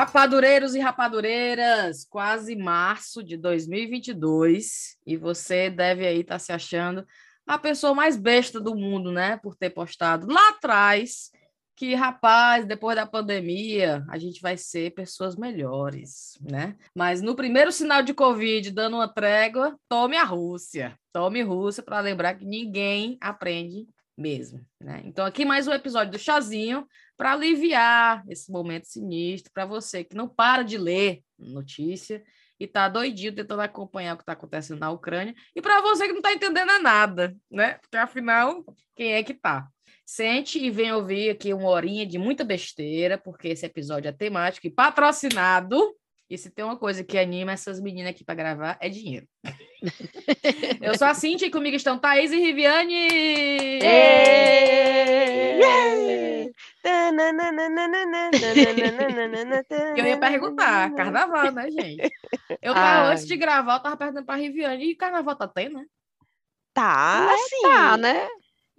Rapadureiros e rapadureiras, quase março de 2022 e você deve aí estar tá se achando a pessoa mais besta do mundo, né? Por ter postado lá atrás que, rapaz, depois da pandemia, a gente vai ser pessoas melhores, né? Mas no primeiro sinal de Covid, dando uma trégua, tome a Rússia. Tome Rússia para lembrar que ninguém aprende mesmo, né? Então aqui mais um episódio do Chazinho para aliviar esse momento sinistro para você que não para de ler notícia e tá doidinho tentando acompanhar o que está acontecendo na Ucrânia e para você que não está entendendo nada, né? Porque afinal, quem é que tá? Sente e vem ouvir aqui uma horinha de muita besteira, porque esse episódio é temático e patrocinado e se tem uma coisa que anima essas meninas aqui para gravar, é dinheiro. Eu sou a Cintia e comigo estão Thaís e Riviane! Eu ia perguntar, carnaval, né, gente? Eu tava, antes de gravar, eu tava perguntando pra Riviane, e carnaval tá tendo, né? Tá, é, sim. Tá, né?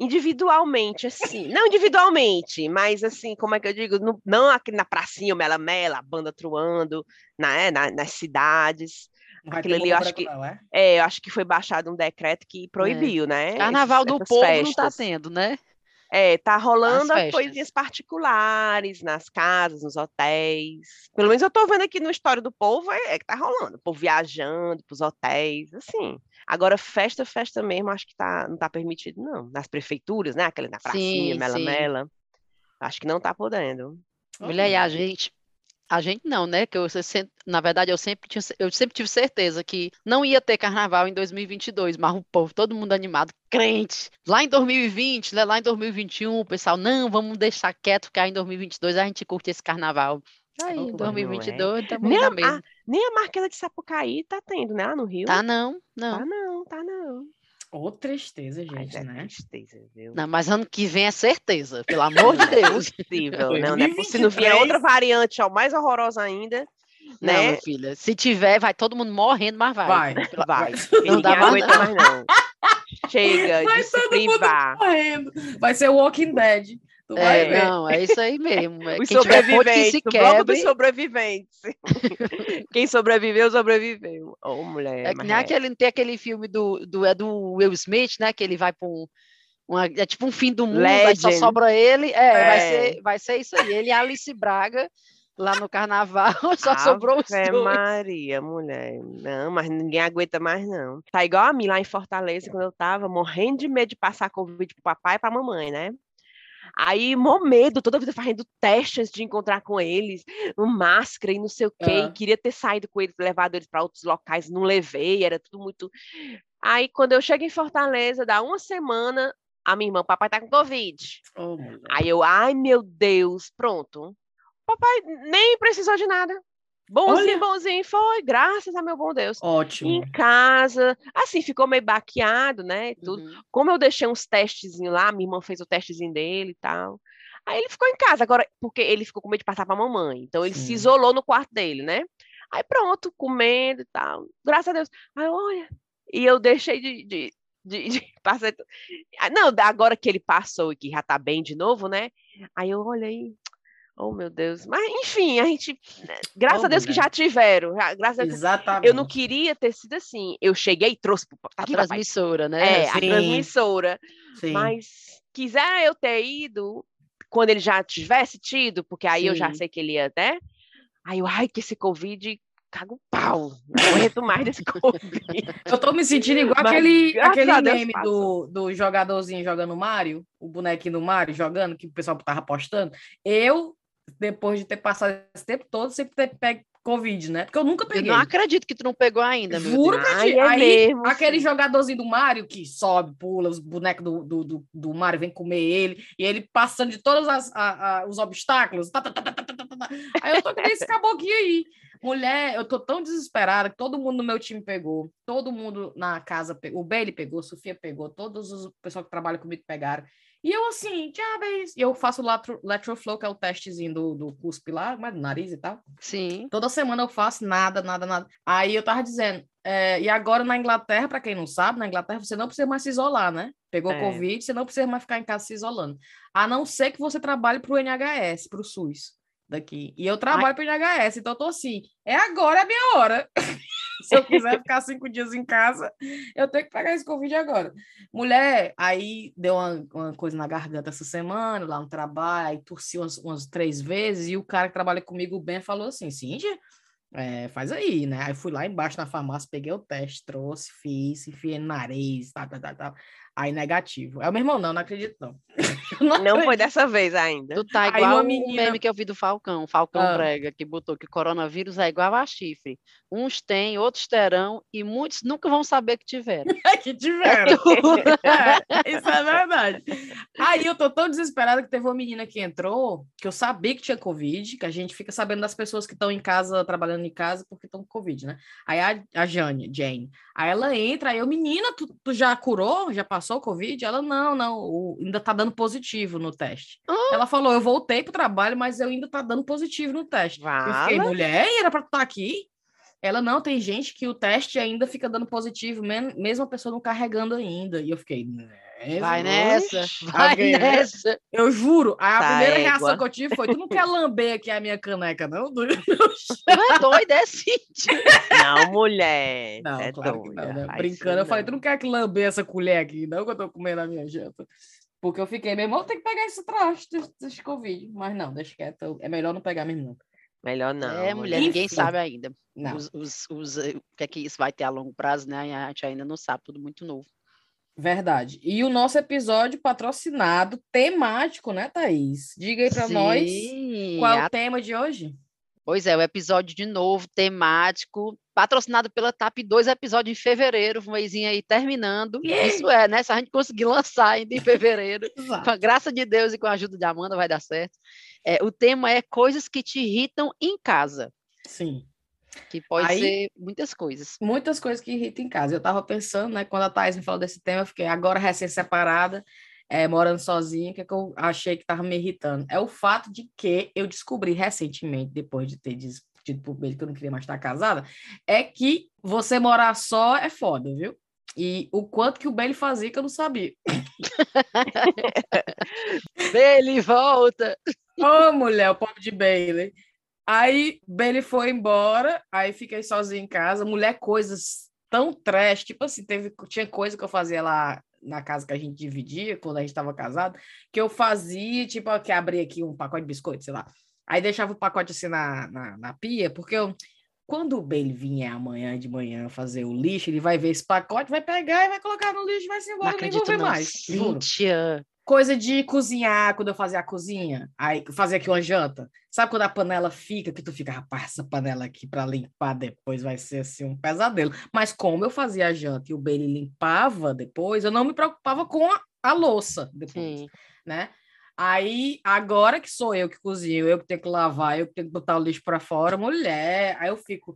Individualmente, assim. Não individualmente, mas assim, como é que eu digo? No, não aqui na pracinha, Mela Mela, banda truando, na, é, na, nas cidades. Aquilo ali, eu acho que. Não, é? é? eu acho que foi baixado um decreto que proibiu, é. né? Carnaval do povo festas. não tá tendo, né? É, tá rolando as coisinhas particulares nas casas, nos hotéis. Pelo menos eu tô vendo aqui no História do Povo, é, é que tá rolando. O povo viajando pros hotéis, assim. Agora, festa, festa mesmo, acho que tá, não tá permitido, não. Nas prefeituras, né? Aquela na pracinha, Mela Mela. Acho que não tá podendo. Mulher, e a gente, a gente não, né? Que eu na verdade eu sempre tinha, eu sempre tive certeza que não ia ter carnaval em 2022, mas o povo, todo mundo animado, crente. Lá em 2020, né, lá em 2021, o pessoal, não, vamos deixar quieto, porque aí em 2022 a gente curte esse carnaval. Aí, em 2022, tá nem, a, a, nem a Marquesa de Sapucaí tá tendo, né? Lá no Rio. Tá não, não. Tá não, tá não. Ô, oh, tristeza, gente, Ai, né? Tristeza, viu? Não, mas ano que vem é certeza, pelo amor de Deus. possível, não, não é Se não vier outra variante, ó, mais horrorosa ainda, não, né? minha filha, se tiver, vai todo mundo morrendo, mas vai. Vai, vai. Não dá mais, mais não. Chega vai de se privar. Morrendo. Vai ser Walking Dead. É, não, é isso aí mesmo. É, Os Quem sobreviventes, se quebre... dos sobreviventes. Quem sobreviveu, sobreviveu. Oh, mulher. É que nem é. aquele, tem aquele filme do, do, é do Will Smith, né? Que ele vai para um. Uma, é tipo um fim do mundo, aí só sobra ele. É, é, Vai, ser, vai ser isso aí. Ele e Alice Braga lá no carnaval, só Ave sobrou os dois. Maria, mulher. Não, mas ninguém aguenta mais, não. Tá igual a mim lá em Fortaleza, quando eu tava morrendo de medo de passar Covid pro papai e pra mamãe, né? Aí, mó medo, toda vida fazendo testes de encontrar com eles, máscara e não sei o quê. Uhum. queria ter saído com eles, levado eles para outros locais, não levei, era tudo muito. Aí, quando eu chego em Fortaleza, dá uma semana, a minha irmã, papai tá com Covid. Oh, Aí eu, ai meu Deus, pronto. Papai nem precisou de nada. Bonzinho, Olha. bonzinho, foi, graças a meu bom Deus. Ótimo. Em casa, assim, ficou meio baqueado, né, tudo. Uhum. Como eu deixei uns testezinhos lá, minha irmã fez o testezinho dele e tal. Aí ele ficou em casa, agora, porque ele ficou com medo de passar pra mamãe. Então ele Sim. se isolou no quarto dele, né? Aí pronto, comendo e tal. Graças a Deus. Aí, olha. E eu deixei de, de, de, de passar. Não, agora que ele passou e que já tá bem de novo, né? Aí eu olhei, Oh, meu Deus. Mas, enfim, a gente. Né, graças oh, a Deus que já tiveram. Graças Exatamente. Eu não queria ter sido assim. Eu cheguei e trouxe. Tá a transmissora, né? É, Sim. a transmissora. Sim. Mas quiser eu ter ido quando ele já tivesse tido, porque aí Sim. eu já sei que ele ia até. Aí eu, ai, que esse Covid cago pau. Não aguento mais desse Covid. Eu tô me sentindo igual Mas, aquele, aquele meme do, do jogadorzinho jogando Mario, o bonequinho do Mario jogando, que o pessoal tava postando. Eu depois de ter passado esse tempo todo, sempre ter pego Covid, né? Porque eu nunca peguei. Eu não acredito que tu não pegou ainda, meu Juro Deus. pra ti. É Aí, mesmo, aquele sim. jogadorzinho do Mario que sobe, pula, os bonecos do, do, do, do Mario vem comer ele, e ele passando de todos as, a, a, os obstáculos. Tá, tá, tá, aí eu tô com esse caboclinho aí. Mulher, eu tô tão desesperada que todo mundo no meu time pegou. Todo mundo na casa pegou. O Bailey pegou, a Sofia pegou, todos os pessoal que trabalha comigo pegaram. E eu assim, diabos, e eu faço o lateral flow, que é o testezinho do, do cuspe lá, mas do nariz e tal. Sim. Toda semana eu faço nada, nada, nada. Aí eu tava dizendo, é, e agora na Inglaterra, para quem não sabe, na Inglaterra você não precisa mais se isolar, né? Pegou é. Covid, você não precisa mais ficar em casa se isolando. A não ser que você trabalhe para o NHS, para o SUS. daqui. E eu trabalho para IHS, então eu tô assim, é agora é a minha hora. Se eu quiser ficar cinco dias em casa, eu tenho que pegar esse Covid agora. Mulher, aí deu uma, uma coisa na garganta essa semana, lá no trabalho, aí torci umas, umas três vezes, e o cara que trabalha comigo, o Ben, falou assim, Cíntia, é, faz aí, né? Aí fui lá embaixo na farmácia, peguei o teste, trouxe, fiz, enfiei no nariz, tal, tal, tal, tal. Aí negativo. É o meu irmão, não, não acredito, não. não, não foi dessa vez ainda. Tu tá igual o menina... meme que eu vi do Falcão, Falcão ah. Brega, que botou que coronavírus é igual a chifre. Uns têm, outros terão, e muitos nunca vão saber que tiveram. que tiveram. é, isso é verdade. Aí eu tô tão desesperada que teve uma menina que entrou, que eu sabia que tinha Covid, que a gente fica sabendo das pessoas que estão em casa, trabalhando em casa, porque estão com Covid, né? Aí a, a Jane, Jane, aí ela entra, aí eu, menina, tu, tu já curou? Já passou? Passou o Covid? Ela, não, não, o, ainda tá dando positivo no teste. Ah. Ela falou, eu voltei pro trabalho, mas eu ainda tá dando positivo no teste. Eu fiquei, mulher, era pra estar tá aqui? Ela, não, tem gente que o teste ainda fica dando positivo, mesmo a pessoa não carregando ainda. E eu fiquei, né? Vai nessa, vai nessa. Eu juro, a tá primeira égua. reação que eu tive foi: tu não quer lamber aqui a minha caneca, não? Tu é doida, é sim. Não, mulher. Não, é claro doida. Não, né? Brincando, eu falei: tu não quer que lamber essa colher aqui, não, que eu tô comendo a minha janta. Porque eu fiquei, meu irmão, tem que pegar esse traste desse Covid. Mas não, deixa quieto. É melhor não pegar mesmo, não. Melhor não. É, mulher, Enfim. ninguém sabe ainda. Os, os, os, eh, o que é que isso vai ter a longo prazo, né? A gente ainda não sabe, tudo muito novo. Verdade. E o nosso episódio patrocinado, temático, né, Thaís? Diga aí para nós qual é o tema de hoje. Pois é, o episódio de novo, temático, patrocinado pela TAP, dois episódios em fevereiro, um mêsinho aí terminando. Yeah. Isso é, né? Se a gente conseguir lançar ainda em fevereiro, com a graça de Deus e com a ajuda de Amanda, vai dar certo. É, o tema é coisas que te irritam em casa. Sim. Que pode Aí, ser muitas coisas. Muitas coisas que irritam em casa. Eu estava pensando, né, quando a Thais me falou desse tema, eu fiquei agora recém-separada, é, morando sozinha, que, é que eu achei que estava me irritando? É o fato de que eu descobri recentemente, depois de ter dito pro ele que eu não queria mais estar casada, é que você morar só é foda, viu? E o quanto que o Bailey fazia que eu não sabia. Bailey, volta! Ô, oh, mulher, o pobre de Bailey. Aí Bailey foi embora, aí fiquei sozinha em casa. Mulher, coisas tão trash, tipo assim, teve, tinha coisa que eu fazia lá na casa que a gente dividia, quando a gente estava casado, que eu fazia, tipo, que abria aqui um pacote de biscoito, sei lá. Aí deixava o pacote assim na, na, na pia, porque eu, quando o Bailey vier amanhã de manhã fazer o lixo, ele vai ver esse pacote, vai pegar e vai colocar no lixo e vai se embora, não nem vou ver não. mais. Cíntia, Coisa de cozinhar, quando eu fazia a cozinha, aí fazia aqui uma janta. Sabe quando a panela fica, que tu fica, rapaz, essa panela aqui para limpar depois vai ser assim um pesadelo. Mas como eu fazia a janta e o Bailey limpava depois, eu não me preocupava com a, a louça depois, Sim. né? Aí, agora que sou eu que cozinho, eu que tenho que lavar, eu que tenho que botar o lixo para fora, mulher, aí eu fico,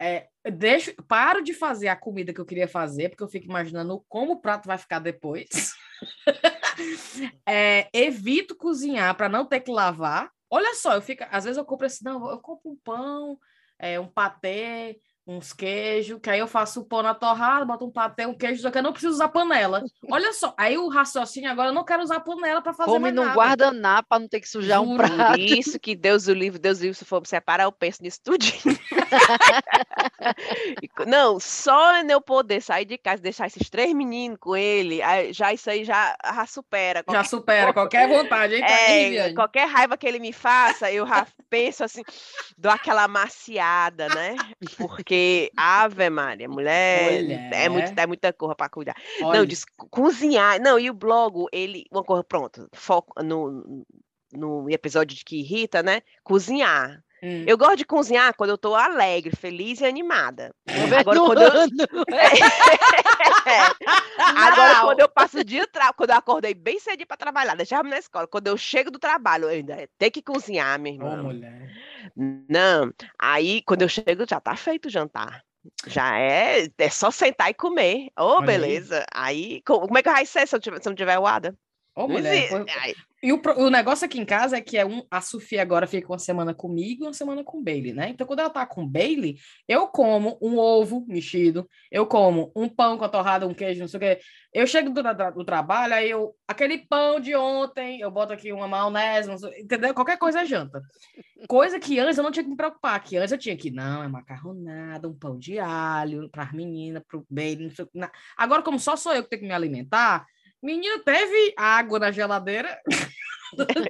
é, deixo, paro de fazer a comida que eu queria fazer, porque eu fico imaginando como o prato vai ficar depois. é, evito cozinhar para não ter que lavar. Olha só, eu fico, às vezes eu compro assim, não, eu compro um pão, é, um patê, uns queijos, que aí eu faço o pão na torrada, boto um patê, um queijo, só que eu não preciso usar panela. Olha só, aí o raciocínio agora eu não quero usar panela para fazer Come num guardanapo para não ter que sujar Juro. um prato. Isso que Deus o livre, Deus o livre, se for separar, eu penso nisso tudo. não, só eu poder sair de casa, deixar esses três meninos com ele, já isso aí já, já supera. Já supera qualquer vontade, hein, é, Qualquer raiva que ele me faça, eu já penso assim, dou aquela maciada, né? Porque porque, Ave Maria, mulher, mulher. É, muito, é muita coisa para cuidar. Olha. Não, diz, cozinhar. Não, e o blog, ele. Uma coisa, pronto, foco no, no episódio de que irrita, né? Cozinhar. Hum. Eu gosto de cozinhar quando eu tô alegre, feliz e animada. Agora, quando eu... Agora, quando eu passo o dia, tra... quando eu acordei bem cedo para trabalhar, deixava na escola, quando eu chego do trabalho, ainda tenho que cozinhar, minha irmã. Oh. Não, aí quando eu chego, já tá feito o jantar. Já é, é só sentar e comer. Ô, oh, beleza. Aí. aí. como é que vai ser se eu, tiver, se eu não tiver o Ada? Ô, mulher, E o, pro- o negócio aqui em casa é que é um, a Sofia agora fica uma semana comigo e uma semana com o Bailey, né? Então, quando ela tá com o Bailey, eu como um ovo mexido, eu como um pão com a torrada, um queijo, não sei o quê. Eu chego do, do trabalho, aí eu. Aquele pão de ontem, eu boto aqui uma maionese, sei- entendeu? Qualquer coisa é janta. Coisa que antes eu não tinha que me preocupar, que antes eu tinha que, não, é macarronada, um pão de alho para as meninas, para o Bailey, não sei o na- Agora, como só sou eu que tenho que me alimentar, menino teve água na geladeira.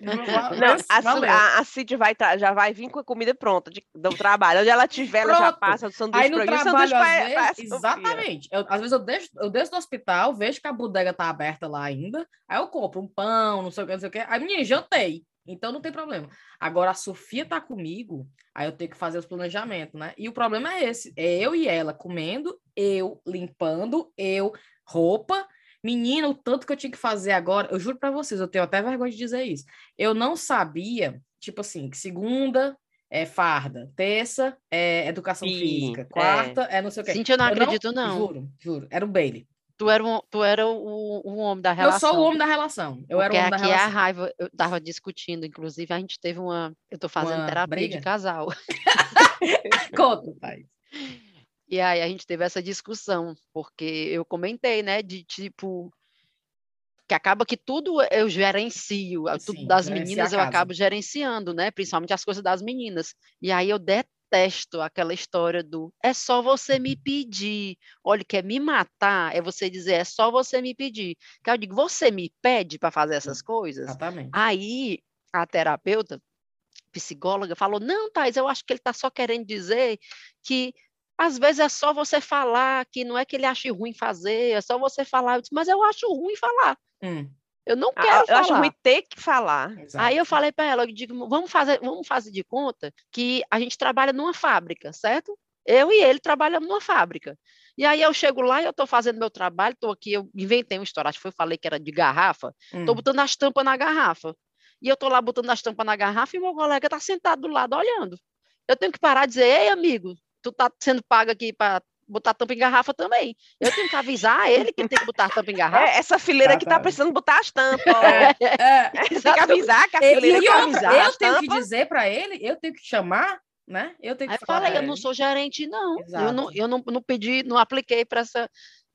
Não, a, a, Cid vai já vai vir com a comida pronta de- do trabalho. Onde ela tiver, ela já Pronto. passa do sanduíche Aí no o trabalho, sanduíche pra- pra vezes, Sofia. exatamente. Eu- às vezes eu desço, eu desço do hospital, vejo que a bodega tá aberta lá ainda, aí eu compro um pão, não sei o que, não sei o que. Aí, menina, jantei. Então não tem problema. Agora a Sofia tá comigo, aí eu tenho que fazer os planejamentos, né? E o problema é esse: é eu e ela comendo, eu limpando, eu roupa. Menina, o tanto que eu tinha que fazer agora, eu juro pra vocês, eu tenho até vergonha de dizer isso. Eu não sabia, tipo assim, que segunda é farda, terça é educação Sim, física, é. quarta é não sei o quê. Cíntia, eu não Eu acredito, não. Juro, juro. Era o Bailey. Tu era, um, tu era o, o homem da relação. Eu sou o homem da relação. Eu era o Porque homem da aqui é a relação. raiva, eu tava discutindo, inclusive a gente teve uma, eu tô fazendo Uma terapia briga? de casal. Conta, pai. E aí a gente teve essa discussão, porque eu comentei, né, de tipo que acaba que tudo eu gerencio, a- tudo Sim, das meninas eu acabo gerenciando, né, principalmente as coisas das meninas. E aí eu detesto aquela história do é só você me pedir. Olha, quer me matar, é você dizer é só você me pedir. Que eu digo, você me pede para fazer essas coisas? Exatamente. Aí a terapeuta, psicóloga, falou: Não, Thais, eu acho que ele está só querendo dizer que às vezes é só você falar, que não é que ele ache ruim fazer, é só você falar. Eu disse, Mas eu acho ruim falar. Hum, Eu não Ah, quero eu falar. acho ruim ter que falar. exato. Aí eu falei para ela, eu digo, vamos fazer, vamos fazer de conta que a gente trabalha numa fábrica, certo? Eu e ele trabalhamos numa fábrica. E aí eu chego lá e eu estou fazendo meu trabalho, estou aqui, eu inventei uma história, acho que foi, falei que era de garrafa, Hum, Estou botando as tampas na garrafa. E eu estou lá botando as tampas na garrafa e meu colega está sentado do lado olhando. Eu tenho que parar e dizer, ei, amigo, tu tá sendo pago aqui para botar tampa em garrafa também. Eu tenho que avisar ele que tem que botar tampa em garrafa. É, essa fileira Tá, que tá tá. precisando botar as tampas. É, é. Você tem que avisar que a fileira tem que outra, avisar eu tenho que tampas. dizer para ele, eu tenho que chamar, né? Eu tenho que Aí eu falar falei, pra eu não sou gerente, não. Eu não, Exato. eu não, não pedi, não apliquei para essa,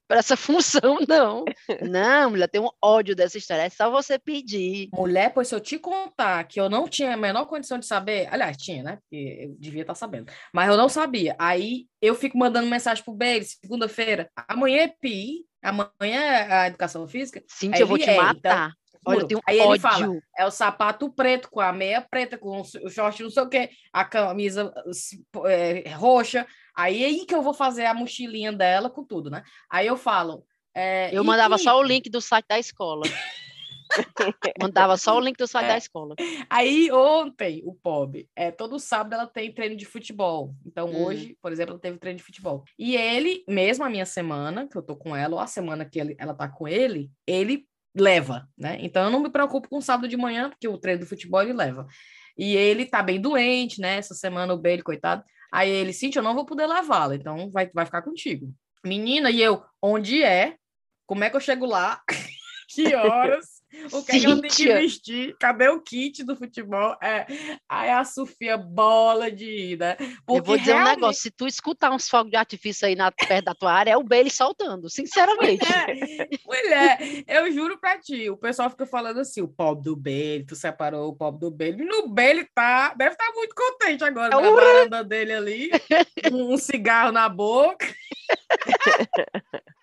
para essa função, não. Não, mulher, tem um ódio dessa história. É só você pedir. Mulher, pois se eu te contar que eu não tinha a menor condição de saber, aliás, tinha, né? Porque eu devia estar sabendo, mas eu não sabia. Aí eu fico mandando mensagem pro Bailey, segunda-feira, amanhã é PI, amanhã é a educação física, Aí eu vou te é, então, matar. Olha, juro. tenho Aí ele ódio. fala, é o sapato preto com a meia preta, com o short não sei o quê, a camisa é, roxa. Aí é aí que eu vou fazer a mochilinha dela com tudo, né? Aí eu falo. é, Eu mandava e- só o link do site da escola. mandava só o link do site É. da escola. Aí ontem, o POB, é, todo sábado ela tem treino de futebol. Então Hum. hoje, por exemplo, ela teve treino de futebol. E ele, mesmo a minha semana, que eu tô com ela, ou a semana que ele- ela tá com ele, ele leva, né? Então eu não me preocupo com sábado de manhã, porque o treino do futebol ele leva. E ele tá bem doente, né? Essa semana o Bailey, coitado. Aí ele, Cintia, eu não vou poder levá-la, então vai, vai ficar contigo. Menina, e eu, onde é? Como é que eu chego lá? que horas? O que, é que eu tenho que vestir? Cadê o kit do futebol? É, aí a Sofia bola de ir, né? eu vou dizer um realmente- negócio, se tu escutar uns fogos de artifício aí na, perto da tua área, é o Bailey soltando, sinceramente. Mulher, eu juro pra ti, o pessoal fica falando assim, o pobre do Bailey, tu separou o pobre do Bailey. No Bailey tá, deve estar muito contente agora, na Ui! varanda dele ali, um cigarro na boca.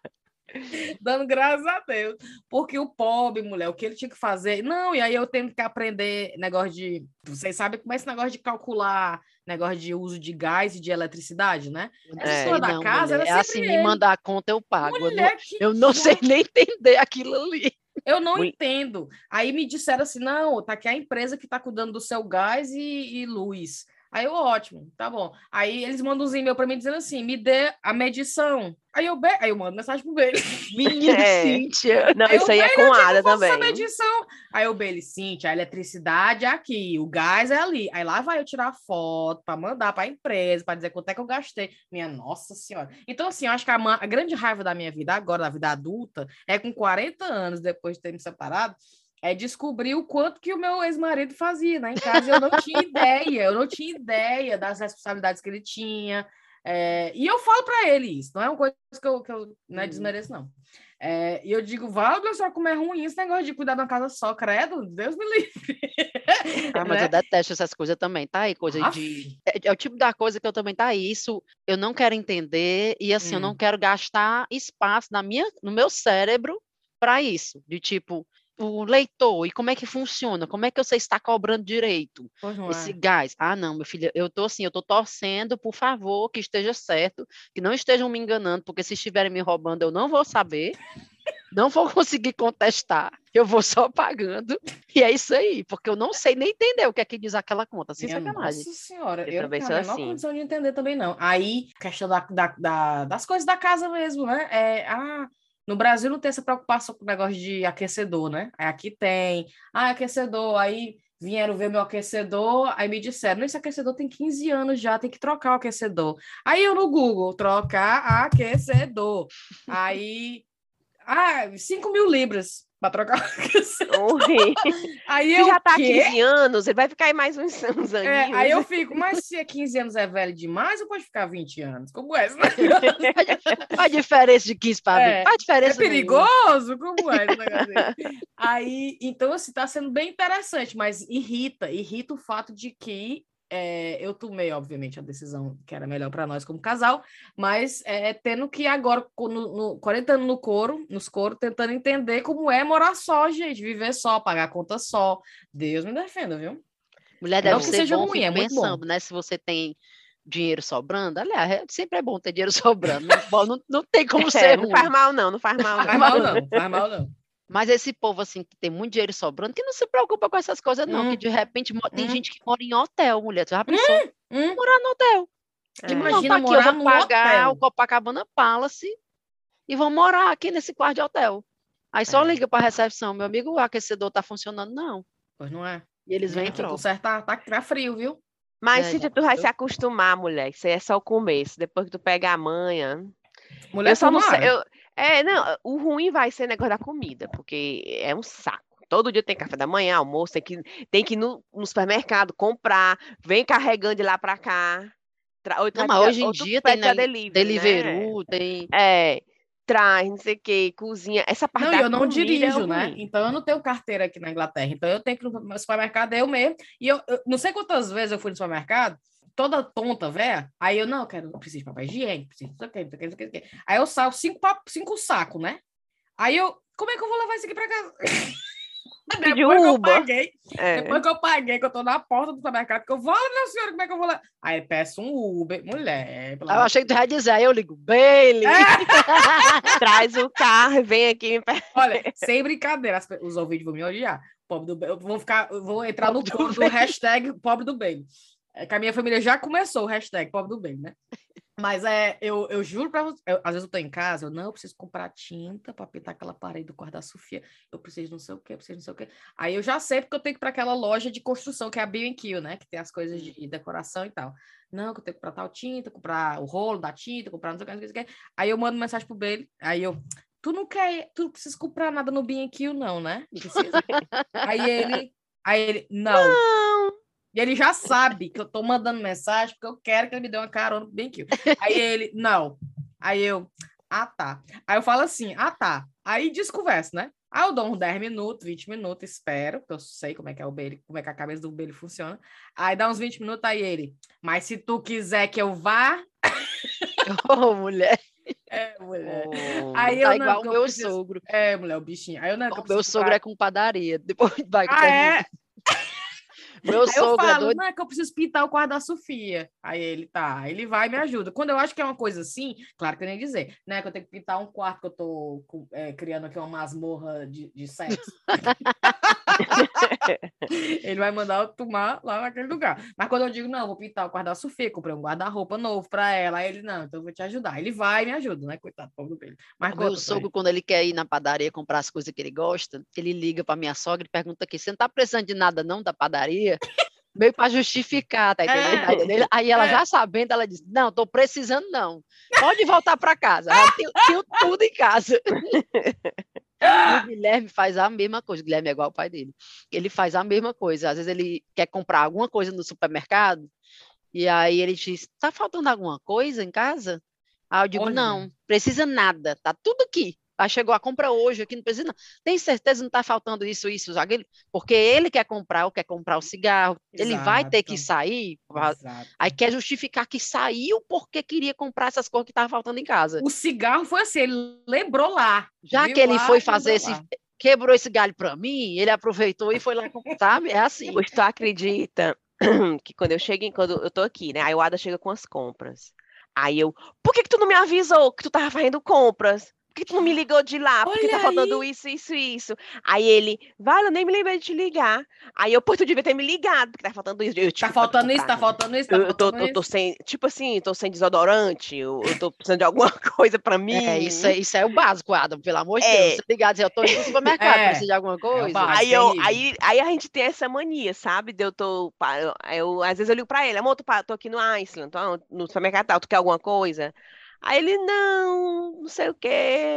Dando graças a Deus. Porque o pobre, mulher, o que ele tinha que fazer. Não, e aí eu tenho que aprender negócio de. Vocês sabem como é esse negócio de calcular negócio de uso de gás e de eletricidade, né? Essa É. história da Não, casa mulher, era é assim, ele. me mandar a conta, eu pago. Eu não, Mulher, eu não sei nem entender aquilo ali. Eu não Mul- entendo. Aí me disseram assim: não, tá aqui a empresa que tá cuidando do seu gás e, e luz. Aí eu, ótimo, tá bom. Aí eles mandam uns e-mail para mim dizendo assim: me dê a medição. Aí eu, be- aí eu mando mensagem pro Bailey. Menina É. Cíntia. Não, Aí isso aí é com é Ada eu faço essa também. medição? Aí o Bailey, Cintia, a eletricidade é aqui, o gás é ali. Aí lá vai eu tirar foto para mandar para a empresa, para dizer quanto é que eu gastei. Minha nossa senhora. Então, assim, eu acho que a, ma- a grande raiva da minha vida agora, da vida adulta, é com 40 anos, depois de ter me separado, é descobrir o quanto que o meu ex-marido fazia, né? Em casa eu não tinha ideia, eu não tinha ideia das responsabilidades que ele tinha. É, e eu falo para ele isso, não é uma coisa que eu, que eu né, desmereço, não. É, e eu digo, Valdo, só como é ruim esse negócio de cuidar de uma casa só, credo, Deus me livre. Ah, mas Né? eu detesto essas coisas também, tá aí, coisa Aff. de... É, é o tipo da coisa que eu também, tá aí, isso eu não quero entender e assim, eu não Hum. quero gastar espaço na minha, no meu cérebro para isso, de tipo, o leitor, e como é que funciona? Como é que você está cobrando direito? Não Esse é. gás. Ah, não, meu filho, eu tô assim, eu tô torcendo, por favor, que esteja certo, que não estejam me enganando, porque se estiverem me roubando, eu não vou saber, não vou conseguir contestar, eu vou só pagando, e é isso aí, porque eu não sei nem entender o que é que diz aquela conta, sem Minha sacanagem. Nossa senhora, Eu eu, não também tenho sou a menor assim. condição de entender também, não. Aí, questão da, da- da- das coisas da casa mesmo, né? É, ah, no Brasil não tem essa preocupação com o negócio de aquecedor, né? Aqui tem. Ah, aquecedor. Aí vieram ver meu aquecedor, aí me disseram, esse aquecedor tem 15 anos já, tem que trocar o aquecedor. Aí eu no Google, trocar aquecedor. Aí, ah, 5 mil libras para trocar o aquecedor. Ui. Aí Se eu, já tá há quê? 15 anos, ele vai ficar aí mais uns, uns É, aninhos. aí eu fico, mas se é 15 anos é velho demais, ou pode ficar 20 anos? Como é? Qual a diferença de 15 para 20? É, a É diferença nenhuma. perigoso? Como é? Aí, então, assim, tá sendo bem interessante, mas irrita, irrita o fato de que é, eu tomei, obviamente, a decisão que era melhor para nós como casal, mas é, tendo que agora, no, no, 40 anos no couro, nos coros, tentando entender como é morar só, gente, viver só, pagar a conta só. Deus me defenda, viu? Mulher Não deve que ser seja bom, ruim, é muito bom. pensando, né? Se você tem dinheiro sobrando, aliás, é- sempre é bom ter dinheiro sobrando. Não, pode- não, não tem como É, ser não ruim. faz mal, não, não faz mal, Faz não. mal não, faz mal não. Mas esse povo, assim, que tem muito dinheiro sobrando, que não se preocupa com essas coisas, não. Hum. Que de repente tem Hum. gente que mora em hotel, mulher. Tu já pensou? Hum, Morar no hotel. É. Não, Imagina tá aqui, eu vou pagar hotel. o Copacabana Palace e vou morar aqui nesse quarto de hotel. Aí só É. liga para a recepção, meu amigo, o aquecedor tá funcionando, não. pois não é. E eles vêm e Aqui tudo trocam. certo, tá, tá, tá frio, viu? Mas, É, Cíntia, tu vai se acostumar, mulher. Isso aí é só o começo. Depois que tu pega a manha. Mulher eu só não sei. Eu, é, não, o ruim vai ser negócio da comida, porque é um saco. Todo dia tem café da manhã, almoço, tem que, tem que ir no, no supermercado comprar, vem carregando de lá pra cá. Tra, ou Não, mas hoje em dia tem na- delivery, né? Deliveroo, tem. É, traz, não sei o que, cozinha. Essa parte Não, da eu não é dirijo, né? ruim. Então eu não tenho carteira aqui na Inglaterra. Então eu tenho que ir no supermercado eu mesmo. E eu, eu não sei quantas vezes eu fui no supermercado, toda tonta, velha. Aí eu, não, eu quero, preciso de papel higiênico, preciso de não sei o quê, não sei o quê, não sei o quê, não sei o quê. Aí eu saio cinco, cinco sacos, né? Aí eu, como é que eu vou levar isso aqui pra casa? Depois que eu paguei, É. depois que eu paguei, que eu tô na porta do supermercado, que eu vou, minha senhora, como é que eu vou levar? Aí peço um Uber, mulher. Eu achei que tu ia dizer, aí eu ligo, Bailey. Traz o carro e vem aqui. Olha, sem brincadeira, os ouvintes vão me odiar. Pobre do. Eu vou ficar, eu vou entrar no Pobre do clube do bem. hashtag pobre do bem. É que a minha família já começou o hashtag pobre do bem, né? Mas é, eu, eu juro pra você, eu- às vezes eu tô em casa, eu não eu preciso comprar tinta para pintar aquela parede do quarto da Sofia, eu preciso não sei o quê, eu preciso não sei o quê. Aí eu já sei porque eu tenho que ir para aquela loja de construção, que é a B&Q, né? Que tem as coisas de decoração e tal. Não, que eu tenho que comprar tal tinta, comprar o rolo da tinta, comprar não sei o que, não sei o que. Aí eu mando mensagem pro Bailey, aí eu, tu não quer, tu não precisa comprar nada no B&Q não, né? Precisa. aí ele, aí ele, não. Não. E ele já sabe que eu tô mandando mensagem porque eu quero que ele me dê uma carona pro BenQ. Aí ele, não. Aí eu, ah, tá. Aí eu falo assim, ah, tá. Aí desconversa, né? Aí eu dou uns 10 minutos, 20 minutos, espero, porque eu sei como é que é o Bailey, como é que a cabeça do Bailey funciona. Aí dá uns 20 minutos, aí ele, mas se tu quiser que eu vá, Ô, mulher, é, mulher. Oh. Aí eu tá não, igual porque o eu meu preciso- sogro. É, mulher, o bichinho. Aí eu não, que eu O meu preciso sogro é com padaria. Depois vai que Ah, é? Meu Aí eu sogro é falo, doido. não, é que eu preciso pintar o quarto da Sofia. Aí ele, tá, ele vai e me ajuda. Quando eu acho que é uma coisa assim, claro que eu nem dizer, né, que eu tenho que pintar um quarto que eu tô é, criando aqui uma masmorra de, de sexo. ele vai mandar eu tomar lá naquele lugar. Mas quando eu digo, não, vou pintar o da Sofia, comprei um guarda-roupa novo pra ela, aí ele, não, então eu vou te ajudar. Ele vai e me ajuda, né, coitado, pobre dele. Mas O meu sogro, quando ele quer ir na padaria comprar as coisas que ele gosta, ele liga para minha sogra e pergunta aqui: você não tá precisando de nada não da padaria? Meio para justificar, tá entendendo? É. Aí ela É. já sabendo, ela diz: Não, tô precisando não. Pode voltar para casa. Já tenho, tenho tudo em casa. E o Guilherme faz a mesma coisa. O Guilherme é igual ao pai dele. Ele faz a mesma coisa. Às vezes ele quer comprar alguma coisa no supermercado e aí ele diz: tá faltando alguma coisa em casa? Aí eu digo: Olha. não, precisa nada, tá tudo aqui. Aí chegou a compra hoje aqui, não precisa não. Tem certeza que não está faltando isso, isso, aquilo? Porque ele quer comprar, ou quer comprar o cigarro, ele vai ter que Exato. sair, Exato. aí quer justificar que saiu porque queria comprar essas coisas que estavam faltando em casa. O cigarro foi assim, ele lembrou lá. Já que ele lá foi fazer esse, lá. quebrou esse galho para mim, ele aproveitou e foi lá comprar, sabe? É assim. Pois tu acredita que quando eu chego, em- quando eu tô aqui, né? Aí o Ada chega com as compras. Aí eu, por que que tu não me avisou que tu tava fazendo compras? Por que tu não me ligou de lá? Porque tá Olha faltando isso, isso, isso. Aí ele, vai, eu nem me lembrei de te ligar. Aí eu, pô, tu devia ter me ligado, porque tá faltando isso. Eu, Tá tipo, faltando isso, tá faltando isso, tá Eu, eu tô, faltando tô, tô isso. sem, tipo assim, tô sem desodorante, eu, eu tô precisando de alguma coisa pra mim. É, isso, é, isso é o básico, Adam, pelo amor de É. Deus. Você ligar dizer, eu tô indo no supermercado, É, precisa de alguma coisa? básico. Aí, eu, terrível. aí, aí a gente tem essa mania, sabe? De eu tô. Eu, eu- às vezes eu ligo pra ele, amor, tô, tô aqui no Iceland, tô no supermercado, tu quer alguma coisa? Aí ele, não, não sei o quê,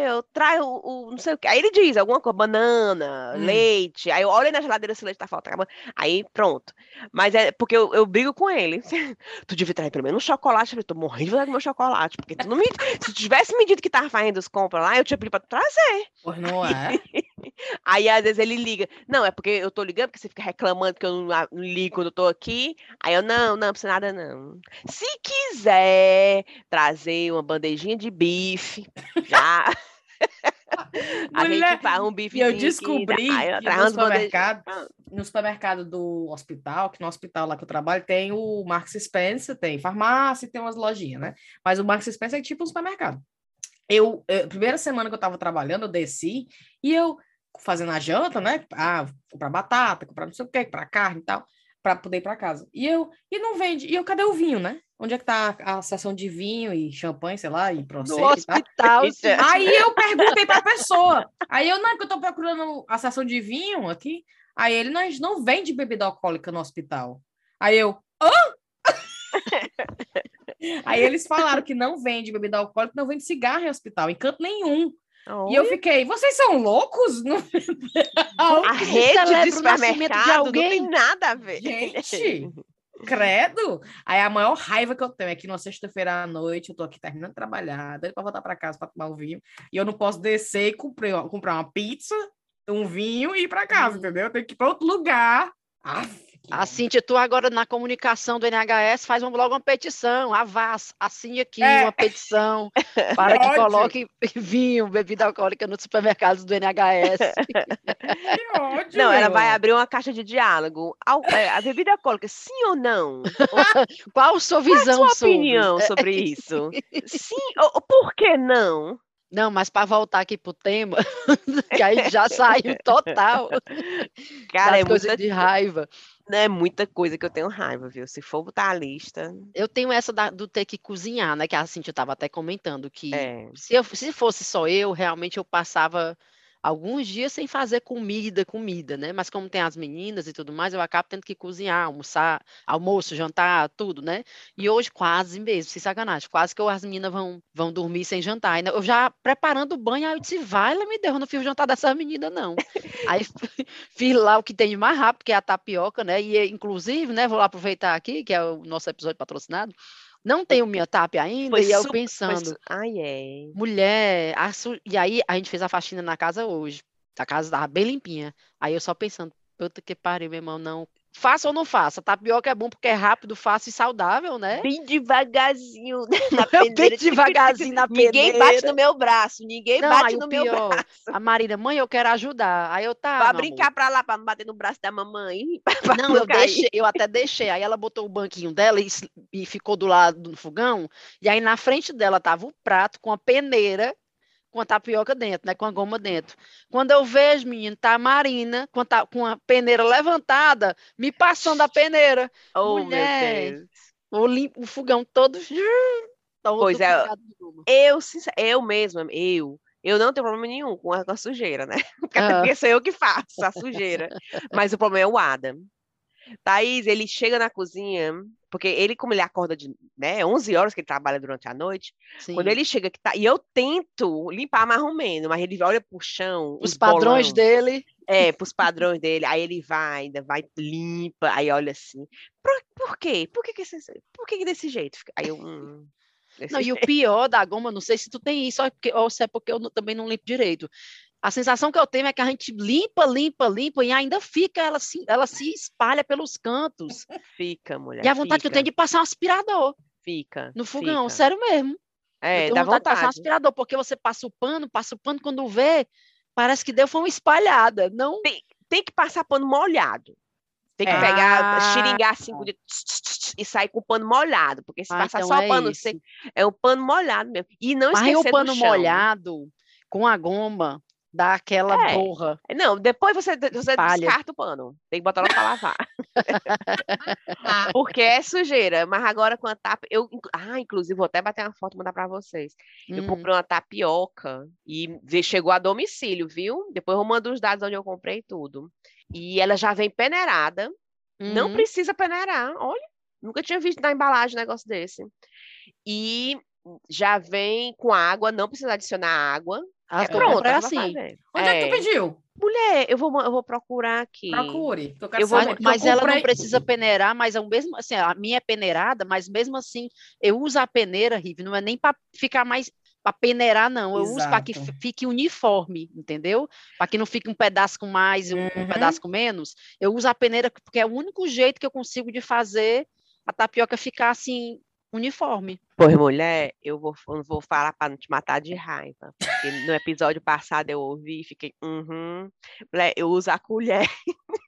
eu traio o, não sei o quê. Aí ele diz alguma coisa, banana, Hum. leite. Aí eu olho na geladeira se o leite tá faltando. Aí pronto. Mas é porque eu, eu brigo com ele. Tu devia trazer pelo menos um chocolate. Eu falei, tô morrendo de comer chocolate. Porque tu não me. Se tu tivesse me dito que tava fazendo as compras lá, eu tinha pedido pra tu trazer. Pois não é? Aí às vezes ele liga. Não, é porque eu tô ligando, porque você fica reclamando que eu não, a- não ligo quando eu tô aqui. Aí eu, não, não, precisa nada, não. Se quiser trazer uma bandejinha de bife, já. a Mulher, gente faz um E bifezinho. eu aqui, descobri eu que no supermercado, Ah. no supermercado do hospital, que no hospital lá que eu trabalho, tem o Marks Spencer, tem farmácia, e tem umas lojinhas, né? Mas o Marks Spencer é tipo um supermercado. Eu, eh, primeira semana que eu tava trabalhando, eu desci e eu fazendo a janta, né? Ah, comprar batata, comprar não sei o quê, comprar carne e tal, para poder ir para casa. E eu, e não vende. E eu, cadê o vinho, né? Onde é que tá a seção de vinho e champanhe, sei lá, e No e tal? hospital, é- Aí eu perguntei pra pessoa. Aí eu, não, é que eu tô procurando a seção de vinho aqui. Aí ele, não, a gente não vende bebida alcoólica no hospital. Aí eu, hã? Aí eles falaram que não vende bebida alcoólica, não vende cigarro em hospital, em canto nenhum. E eu fiquei, vocês são loucos? Não a rede de celebra o nascimento de supermercado não alguém. tem nada a ver. Gente, credo! Aí a maior raiva que eu tenho é que numa sexta-feira à noite eu tô aqui terminando de trabalhar, doido pra voltar pra casa pra tomar o vinho, e eu não posso descer e comprar, comprar uma pizza, um vinho e ir pra casa, Hum. entendeu? Eu tenho que ir pra outro lugar. Aff, que A Cíntia, tu agora na comunicação do NHS faz um- logo uma petição, a VAS, assine aqui É. uma petição para que Ódio. coloque vinho, bebida alcoólica nos supermercados do NHS. que ódio, Não, ela vai abrir uma caixa de diálogo. Al- é, A bebida alcoólica, sim ou não? Qual a sua Qual é a visão sua sobre? opinião sobre isso? Sim ou ou por que não? Não, mas para voltar aqui pro tema, que aí já saiu total Cara, das é coisas muita, de raiva. É muita coisa que eu tenho raiva, viu? Se for botar a lista, Eu tenho essa da- do ter que cozinhar, né? Que a Cintia estava até comentando que é. se, eu, se fosse só eu, realmente eu passava alguns dias sem fazer comida, comida, né? Mas como tem as meninas e tudo mais, eu acabo tendo que cozinhar, almoçar, almoço, jantar, tudo, né? E hoje quase mesmo, sem sacanagem, quase que as meninas vão, vão dormir sem jantar. Eu já preparando o banho, aí eu disse, vai, ela me deu, eu não fiz o jantar dessas meninas, não. Aí fiz lá o que tem de mais rápido, que é a tapioca, né? E inclusive, né, vou lá aproveitar aqui, que é o nosso episódio patrocinado, não tenho minha tap ainda, Foi e eu super- Foi pensando, su- Ai, é. Mulher, su- e aí a gente fez a faxina na casa hoje. A casa estava bem limpinha. Aí eu só pensando, puta que pariu, meu irmão, não. Faça ou não faça? Tapioca é bom porque é rápido, fácil e saudável, né? Bem devagarzinho na Bem peneira. devagarzinho na Ninguém bate peneira. no meu braço, ninguém Não, bate no meu pior, braço. a Marina, mãe, eu quero ajudar. Aí eu tá, Vai brincar amor. pra lá, pra não bater no braço da mamãe. pra Não, eu cair. deixei, eu até deixei. Aí ela botou o banquinho dela e, e ficou do lado do fogão. E aí na frente dela tava o prato com a peneira, com a tapioca dentro, né? Com a goma dentro. Quando eu vejo, menino, tá a Marina com a, ta- com a peneira levantada, me passando a peneira. Oh, Mulher, meu Deus. O, lim- o fogão todo. todo Pois é. Eu, eu mesma, eu, eu não tenho problema nenhum com a, com a sujeira, né? Porque Ah. porque sou eu que faço a sujeira. Mas o problema é o Adam. Thaís, ele chega na cozinha, porque ele, como ele acorda de, né, 11 horas que ele trabalha durante a noite, Sim. quando ele chega que tá, e eu tento limpar mais ou menos, mas ele olha pro chão, Os os padrões bolão, dele. é, pros padrões dele, aí ele vai, ainda vai, limpa, aí olha assim, por, por quê? Por que que, por que que desse jeito? Aí eu, hum, Não, e o jeito. pior da goma, não sei se tu tem isso, ou, é se é porque eu também não limpo direito. A sensação que eu tenho é que a gente limpa, limpa, limpa e ainda fica, ela se, ela se espalha pelos cantos. fica, mulher, E a vontade que eu fica, tenho de passar um aspirador fica, no fogão, fica. sério mesmo. É, dá tenho vontade de passar um vontade. aspirador, porque você passa o pano, passa o pano, quando vê, parece que deu foi uma espalhada. Não, tem que passar pano molhado. Tem que É. pegar, Ah, xiringar assim tss, tss, e sair com o pano molhado, porque se Ah, passar então só é pano seco, é o pano molhado mesmo. E não Mas esquecer o pano chão. molhado com a goma dá aquela É. borra. Não, depois você, você descarta o pano. Tem que botar logo pra lavar. Porque é sujeira. Mas agora com a tapa, eu, ah, inclusive vou até bater uma foto e mandar pra vocês. Eu Hum, comprei uma tapioca e chegou a domicílio, viu? Depois eu mando os dados onde eu comprei tudo. E ela já vem peneirada. Não uhum. precisa peneirar. Olha, nunca tinha visto na embalagem um negócio desse. E já vem com água, não precisa adicionar água. Ah, é pronto, pra assim. Onde é que tu É. pediu? Mulher, eu vou, eu vou procurar aqui. Procure. Eu, vou- Mas, saber, porque mas eu ela não precisa peneirar, mas é o mesmo, assim, a minha é peneirada, mas mesmo assim, eu uso a peneira, Rive, não é nem para ficar mais para peneirar, não. Eu uso para que Exato. fi- fique uniforme, entendeu? Para que não fique um pedaço com mais e um, um Uhum. pedaço com menos. Eu uso a peneira porque é o único jeito que eu consigo de fazer a tapioca ficar assim uniforme. Pois, mulher, eu vou, eu vou falar para não te matar de raiva. Porque no episódio passado eu ouvi e fiquei, uhum. Mulher, eu uso a colher.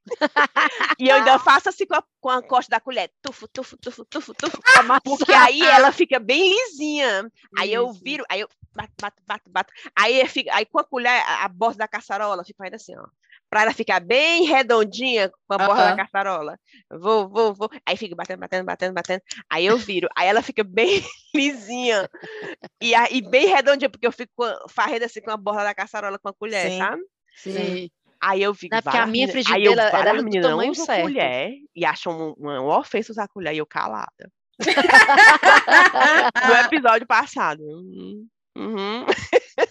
e eu ainda faço assim com a, com a costa da colher. Tufo, tufo, tufo, tufo, tufo. Porque aí ela fica bem lisinha. Aí eu viro, aí eu bato, bato, bato, bato. Aí, fica, aí com a colher, a, a borda da caçarola fica ainda assim, ó. Pra ela ficar bem redondinha com a borda Aham. da caçarola. Vou, vou, vou. Aí fica batendo, batendo, batendo, batendo. Aí eu viro. Aí ela fica bem lisinha. E, e bem redondinha, porque eu fico farrendo assim com a borda da caçarola com a colher, Sim. sabe? Sim. Aí eu fico. Não, é porque a minha frigideira, aí eu, era do meninas não tamanho usam certo. colher e acham um- uma, uma ofensa usar colher e eu calada. no episódio passado. Uhum. Uhum.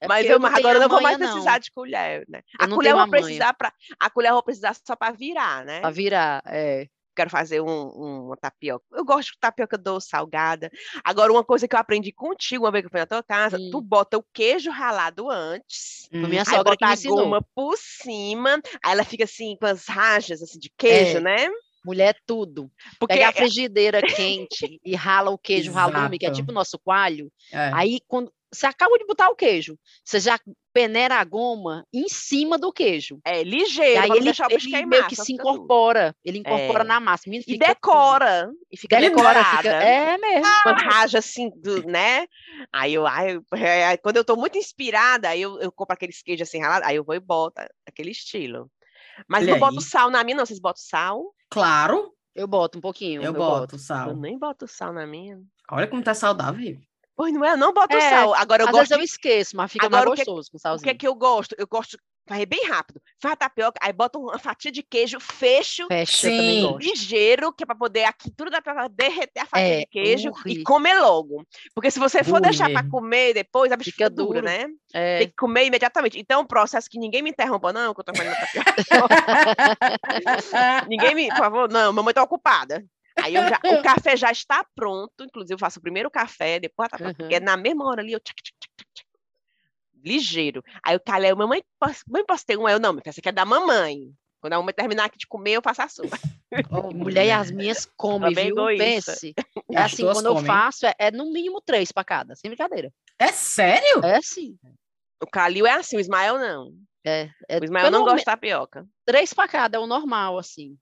É Mas eu, não mas agora eu não vou mais não. precisar de colher, né? Eu A colher eu vou precisar para a colher eu vou precisar só para virar, né? Para virar, é. Quero fazer um, um- uma tapioca. Eu gosto de tapioca doce, salgada. Agora, uma coisa que eu aprendi contigo uma vez que eu fui na tua casa, tu Hum. bota o queijo ralado antes. Hum. Minha sogra bota me a goma por cima, aí ela fica assim com as rajas assim, de queijo, É. né? Mulher, tudo. Porque Pega a frigideira quente e rala o queijo ralume, que é tipo o nosso coalho. É. Aí, quando você acaba de botar o queijo, você já peneira a goma em cima do queijo. é E ligeiro, aí pra não ele, deixar o ele queimar. meio que se incorpora. Ele incorpora É. na massa. Menino, E fica tudo. decora. E fica Decora, decorada. fica... É mesmo. Uma raja assim, do, né? Aí eu, aí, eu- é, aí quando eu tô muito inspirada, aí eu, eu compro aqueles queijos assim ralado, aí eu vou e boto aquele estilo. Mas Olha não boto aí. sal na minha, não. Vocês botam sal? Claro, Eu boto um pouquinho. eu, Eu, boto Eu sal. nem boto sal na minha. Olha como tá saudável. Pois não é, eu não boto É, sal. Agora eu Às gosto vezes eu esqueço, mas fica Agora, o mais que- gostoso com O salzinho. que é que eu gosto? Eu gosto fazer bem rápido. Faz a tapioca, aí bota uma fatia de queijo, fecho, gosto. ligeiro, que é para poder aqui tudo dá para derreter a fatia É, de queijo urri. e comer logo. Porque se você for Ui deixar para comer depois, a bicha Fica fica dura, duro. né? É, Tem que comer imediatamente. Então, é um processo que ninguém me interrompa, não, que eu tô fazendo tapioca. ninguém me, por favor, não, mamãe tá ocupada. Aí eu já, o café já está pronto, inclusive eu faço o primeiro café, depois a tapioca, porque é na mesma hora ali eu tchac, tchac, tchac, tchac, ligeiro. Aí o Calé, mamãe, posso, mãe, posso ter um? Aí eu, não, essa aqui é da mamãe. Quando a mamãe terminar aqui de comer, eu faço a sua. Oh, mulher e as minhas comem, bem viu? egoísta. Pense. É As assim, quando eu comem. faço, é, é no mínimo três para cada, sem brincadeira. É sério? É sim. O Calil é assim, o Ismael não. É, é O Ismael não gosta de tapioca. Três para cada é o normal, assim.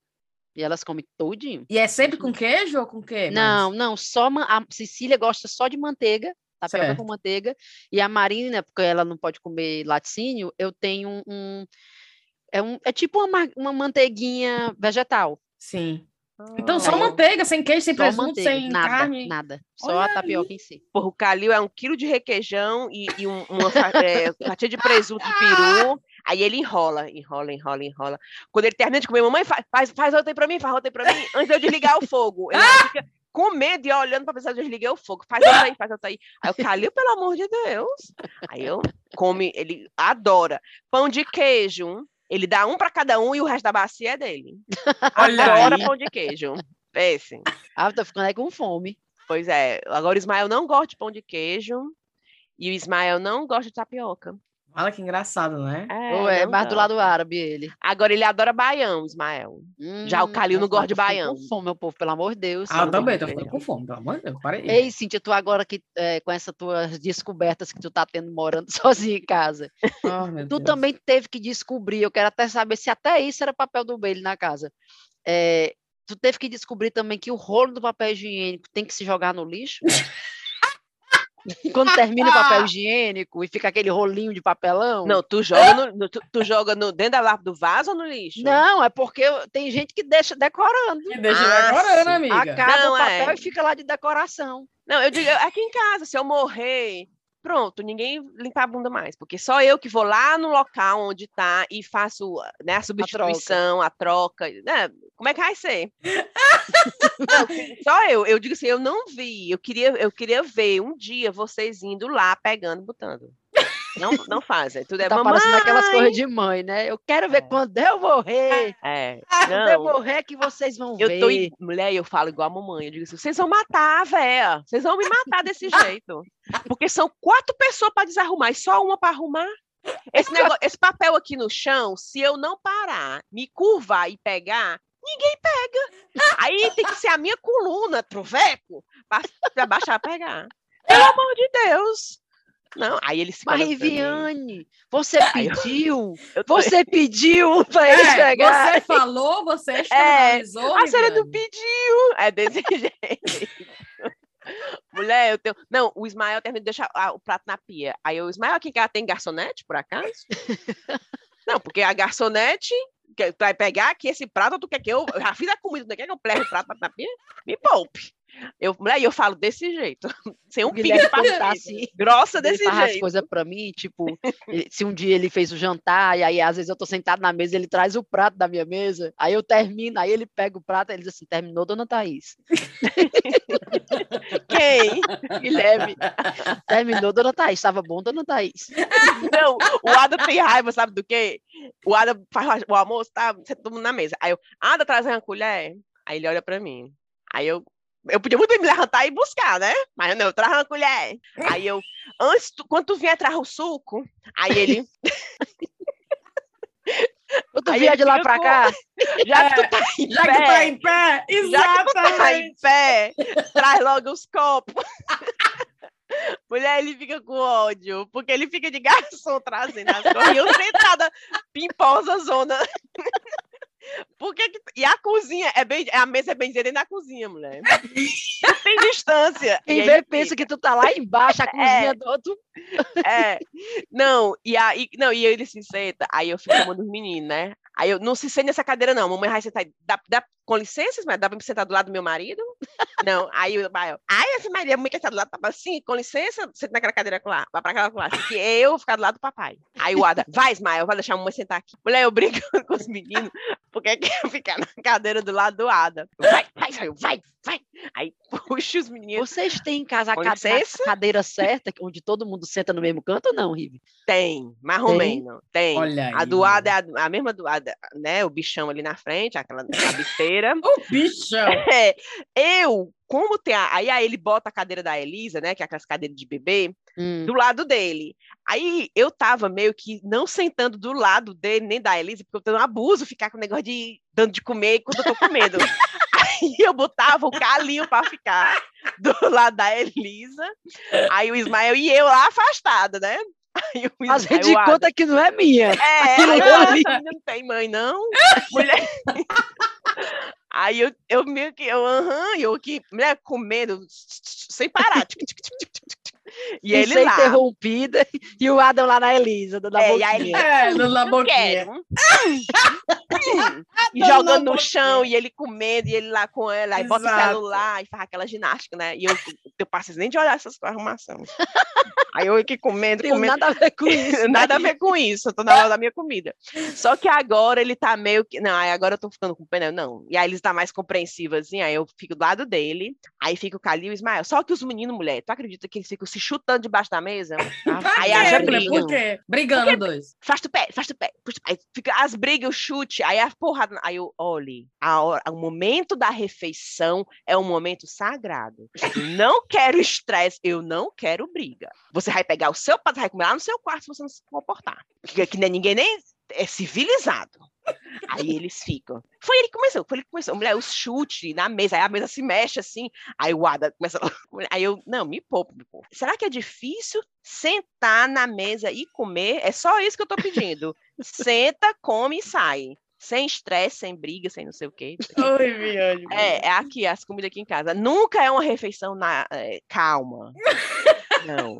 E elas comem tudinho. E é sempre com queijo ou com quê? Não, não, só a Cecília gosta só de manteiga, tapioca Certo. com manteiga, e a Marina, porque ela não pode comer laticínio, eu tenho um, um- é um é tipo uma, ma- uma manteiguinha vegetal. Sim. Então só Aí eu- manteiga, sem queijo, sem Só presunto, manteiga, sem nada, carne. nada. Só Olha a tapioca em si. Porra, o Calil é um quilo de requeijão e, e um- uma é, fatia de presunto de peru. Aí ele enrola, enrola, enrola, enrola. Quando ele termina de comer, mamãe, faz, faz, outra aí pra mim, faz outra aí pra mim, antes de eu desligar o fogo. Ele fica com medo e olhando pra pessoa, desliguei o fogo, faz outra aí, faz outra aí. Aí eu, Calil, pelo amor de Deus. Aí eu come, ele adora. Pão de queijo, ele dá um pra cada um e o resto da bacia é dele. Olha Adora aí. pão de queijo. Péssimo. Ah, tô ficando aí com fome. Pois é. Agora o Ismael não gosta de pão de queijo e o Ismael não gosta de tapioca. Olha que engraçado, né? Ou é não mais do lado árabe ele. Agora ele adora baião, Ismael. Já o Hum, Calil não gosta de baião. Com fome, meu povo, pelo amor de Deus. Ah, eu não também, tô ficando com fome, pelo amor de Deus, para aí. Ei, Cíntia, tu agora que é, com essas tuas descobertas que tu tá tendo morando sozinha em casa, Oh, meu tu Deus. também teve que descobrir, eu quero até saber se até isso era papel do Bailey na casa. É, tu teve que descobrir também que o rolo do papel higiênico tem que se jogar no lixo? Quando termina o papel higiênico e fica aquele rolinho de papelão? Não, tu joga, no, no- tu, tu joga no, dentro da lata do vaso ou no lixo? Não, é porque tem gente que deixa decorando. Me deixa Ah, decorando, amiga. Acaba Não, o papel é. e fica lá de decoração. Não, eu digo, aqui em casa, se eu morrer, pronto, ninguém limpa a bunda mais, porque só eu que vou lá no local onde tá e faço né, a substituição, a troca, né? Como é que vai ser? Não, só eu, eu digo assim, eu não vi, eu queria, eu queria ver um dia vocês indo lá, pegando, botando. Não, não fazem, tudo é tá mamãe. parecendo aquelas coisas de mãe, né? Eu quero ver É. quando eu morrer. É, Quando eu morrer que vocês vão eu ver. tô, mulher, eu falo igual a mamãe, eu digo assim, vocês vão matar a véia, vocês vão me matar desse jeito, porque são quatro pessoas para desarrumar e só uma para arrumar. Esse, negócio, esse papel aqui no chão, se eu não parar, me curvar e pegar, ninguém pega. Aí tem que ser a minha coluna, troveco, para baixar e pegar. Pelo amor de Deus. Não, aí ele se Mas, pra. Riviane, você eu- pediu, Eu você pediu para ele É, chegar. você falou, você externalizou, A senhora não Viviane. pediu. É desse jeito. Mulher, eu tenho. Não, o Ismael termina de deixar ah, o prato na pia. Aí eu, Ismael, aqui em casa tem garçonete, por acaso? não, porque a garçonete que vai pegar aqui esse prato, tu quer que eu. Eu já fiz a comida, tu quer que eu leve o prato pra- na pia? Me poupe. Eu, mulher, e eu falo desse jeito. Sem um pingo tá assim, Grossa ele desse as jeito. coisas para mim, tipo, ele- se um dia ele fez o jantar, e aí às vezes eu tô sentado na mesa, ele traz o prato da minha mesa, aí eu termino, aí ele pega o prato, e ele diz assim, terminou, dona Thaís? Quem? Guilherme, terminou, dona Thaís, estava bom, dona Thaís? Não, o Ada tem raiva, sabe do quê? O Ada faz o almoço, tá? Você todo mundo na mesa. Aí eu, Ada, traz uma colher. Aí ele olha pra mim. Aí eu, eu podia muito bem me levantar e buscar, né? Mas não, traz uma colher. Aí eu, antes, tu, quando tu vier, traz o suco. Aí ele, Ou tu ele de lá pra cá? já que tu tá em Já pé, que tá em pé, já que tu tá exatamente. em pé, traz logo os copos. Mulher, ele fica com ódio, porque ele fica de garçom trazendo as coisas. E eu sentada, pimposa zona. Por que que- E a cozinha é bem. A mesa é bem dentro da cozinha, mulher. Tem distância. Quem vê pensa que tu tá lá embaixo, a cozinha do outro. É. Não, e aí, não, e ele se senta, aí eu fico chamando os meninos, né? Aí eu não se sente nessa cadeira, não. Mamãe vai sentar. aí. Dá, dá, com licença, mas dá pra me sentar do lado do meu marido? Não. Aí o Bael, ai, essa Maria, quer sentar do lado do papai. Sim, com licença, senta naquela cadeira lá, vai pra aquela lá. Que eu ficar do lado do papai. Aí o Ada, vai, Ismael, vai deixar a mamãe sentar aqui. Mulher, eu brincando com os meninos, porque quer ficar na cadeira do lado do Ada. Vai, vai, Ismael, vai, vai. Aí puxa os meninos. Vocês têm em casa a, Com ca- a cadeira certa, onde todo mundo senta no mesmo canto ou não, Rive? Tem, mais ou Tem? menos. Tem. Olha aí. A do Ada é a, a mesma do Ada, né? O bichão ali na frente, aquela cabeceira. O bichão. É, eu, como tem a, aí, aí ele bota a cadeira da Elisa, né, que é aquelas cadeiras de bebê, Hum. do lado dele. Aí eu tava meio que não sentando do lado dele, nem da Elisa, porque eu tenho um abuso ficar com o negócio de dando de comer quando eu tô comendo. Aí eu botava o Calinho para ficar do lado da Elisa, aí o Ismael e eu lá afastada, né? Aí o Fazer Ismael, de o Adam, conta que não é minha. é, Aquilo aí eu, ali. não tem mãe, não. Mulher. Aí eu, eu meio que, eu, aham, eu aqui, mulher, comendo, sem parar. tic, tic, tic. E ele ser lá. interrompida e o Adam lá na Elisa, dando a É, e aí boquinha. É, no- na boquinha. Quero. E jogando no boquinha. chão, e ele comendo, e ele lá com ela, aí bota o Exato. celular, e faz aquela ginástica, né? E eu, eu passo nem de olhar essas arrumações. Aí eu aqui comendo, comendo. nada a ver com isso. Nada a né? ver com isso, eu tô na hora da minha comida. Só que agora ele tá meio que. Não, aí agora eu tô ficando com pena. Não. E aí ele tá mais compreensivo, assim. Aí eu fico do lado dele. Aí fica o Calil e o Ismael. Só que os meninos, mulher, tu acredita que eles ficam se chutando debaixo da mesa? Pra Aí haja mulher? briga. Por quê? Brigando dois. Faz tu pé, faz tu pé. Aí fica as brigas, o chute. Aí a porrada. Aí eu, olhe, a hora, o momento da refeição é um momento sagrado. Eu não quero estresse, eu não quero briga. Você vai pegar o seu prato, vai comer lá no seu quarto se você não se comportar. Que, que nem- ninguém nem é civilizado. Aí eles ficam. Foi ele que começou, foi ele que começou. Mulher, os chutes na mesa, aí a mesa se mexe assim. Aí o Ada começa. Aí eu, não, me poupa, me poupa. Será que é difícil sentar na mesa e comer? É só isso que eu tô pedindo. Senta, come e sai. Sem estresse, sem briga, sem não sei o quê. Oi, Viane. É, é aqui, as comidas aqui em casa. Nunca é uma refeição na, é, calma. Não.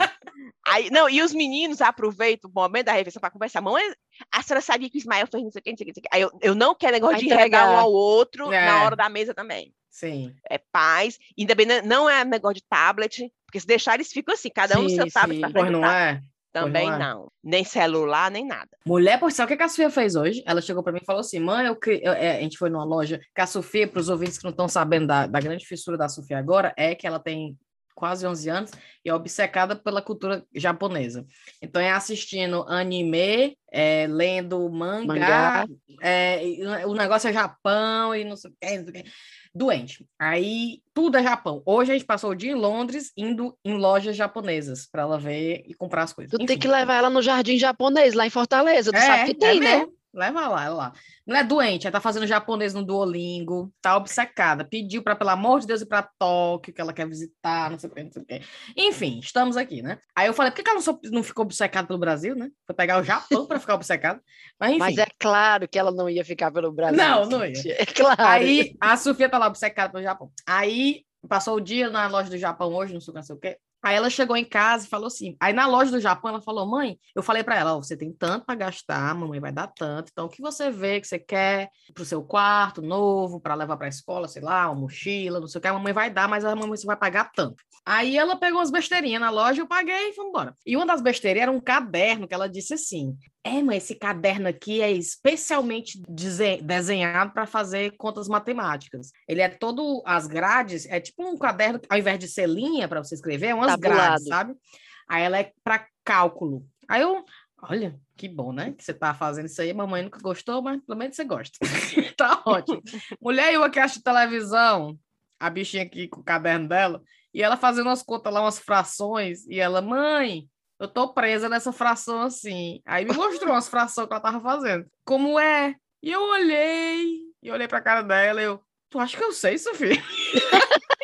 Aí, não, e os meninos aproveitam o momento da refeição para conversar. Mãe, a senhora sabia que o Ismael fez não sei o quê, não sei o quê, não sei o quê. Aí eu, eu não quero negócio Vai de regar um entregar. ao outro É. na hora da mesa também. Sim. É paz. E também não- não é negócio de tablet, porque se deixar eles ficam assim, cada um no Sim, seu tablet. sim. frente Pois não tablet. é? Também não é. não. Nem celular, nem nada. Mulher, por sabe o que a Sofia fez hoje? Ela chegou para mim e falou assim: mãe, eu, cri- eu- é, a gente foi numa loja que a Sofia, para os ouvintes que não estão sabendo da, da grande fissura da Sofia agora, é que ela tem quase 11 anos e é obcecada pela cultura japonesa. Então é assistindo anime, é, lendo mangá, Mangá. é, o negócio é Japão e não sei o que, não sei o que. Doente. Aí tudo é Japão. Hoje a gente passou o dia em Londres, indo em lojas japonesas para ela ver e comprar as coisas. Tu tem Enfim. que levar ela no jardim japonês, lá em Fortaleza. Tu sabe que tem, né? mesmo. Leva lá, ela lá. Mulher doente, ela tá fazendo japonês no Duolingo, tá obcecada. Pediu para, pelo amor de Deus, ir para Tóquio, que ela quer visitar, não sei o que, não sei o que. Enfim, estamos aqui, né? Aí eu falei, por que que ela não, não ficou obcecada pelo Brasil, né? Foi pegar o Japão para ficar obcecada. Mas enfim. Mas é claro que ela não ia ficar pelo Brasil. Não, não ia. É claro. Aí a Sofia tá lá obcecada pelo Japão. Aí passou o dia na loja do Japão hoje, não sei o que, não sei o quê. Aí ela chegou em casa e falou assim. Aí na loja do Japão ela falou: mãe, eu falei para ela: ó, você tem tanto para gastar, mamãe vai dar tanto. Então o que você vê que você quer pro seu quarto novo, para levar para a escola, sei lá, uma mochila, não sei o que, a mamãe vai dar, mas a mamãe você vai pagar tanto. Aí ela pegou umas besteirinhas na loja, eu paguei e fomos embora. E uma das besteirinhas era um caderno que ela disse assim: é, mas esse caderno aqui é especialmente dese- desenhado para fazer contas matemáticas. Ele é todo as grades, é tipo um caderno, ao invés de ser linha para você escrever, é umas Tabulado. grades, sabe? Aí ela é para cálculo. Aí eu, olha, que bom, né? Que você tá fazendo isso aí. Mamãe nunca gostou, mas pelo menos você gosta. tá ótimo. Mulher, eu aqui acho televisão, a bichinha aqui com o caderno dela, e ela fazendo umas contas lá, umas frações, e ela, mãe, eu tô presa nessa fração assim. Aí me mostrou umas frações que ela tava fazendo. Como é? E eu olhei, e olhei pra cara dela, e eu, tu acha que eu sei, Sofia?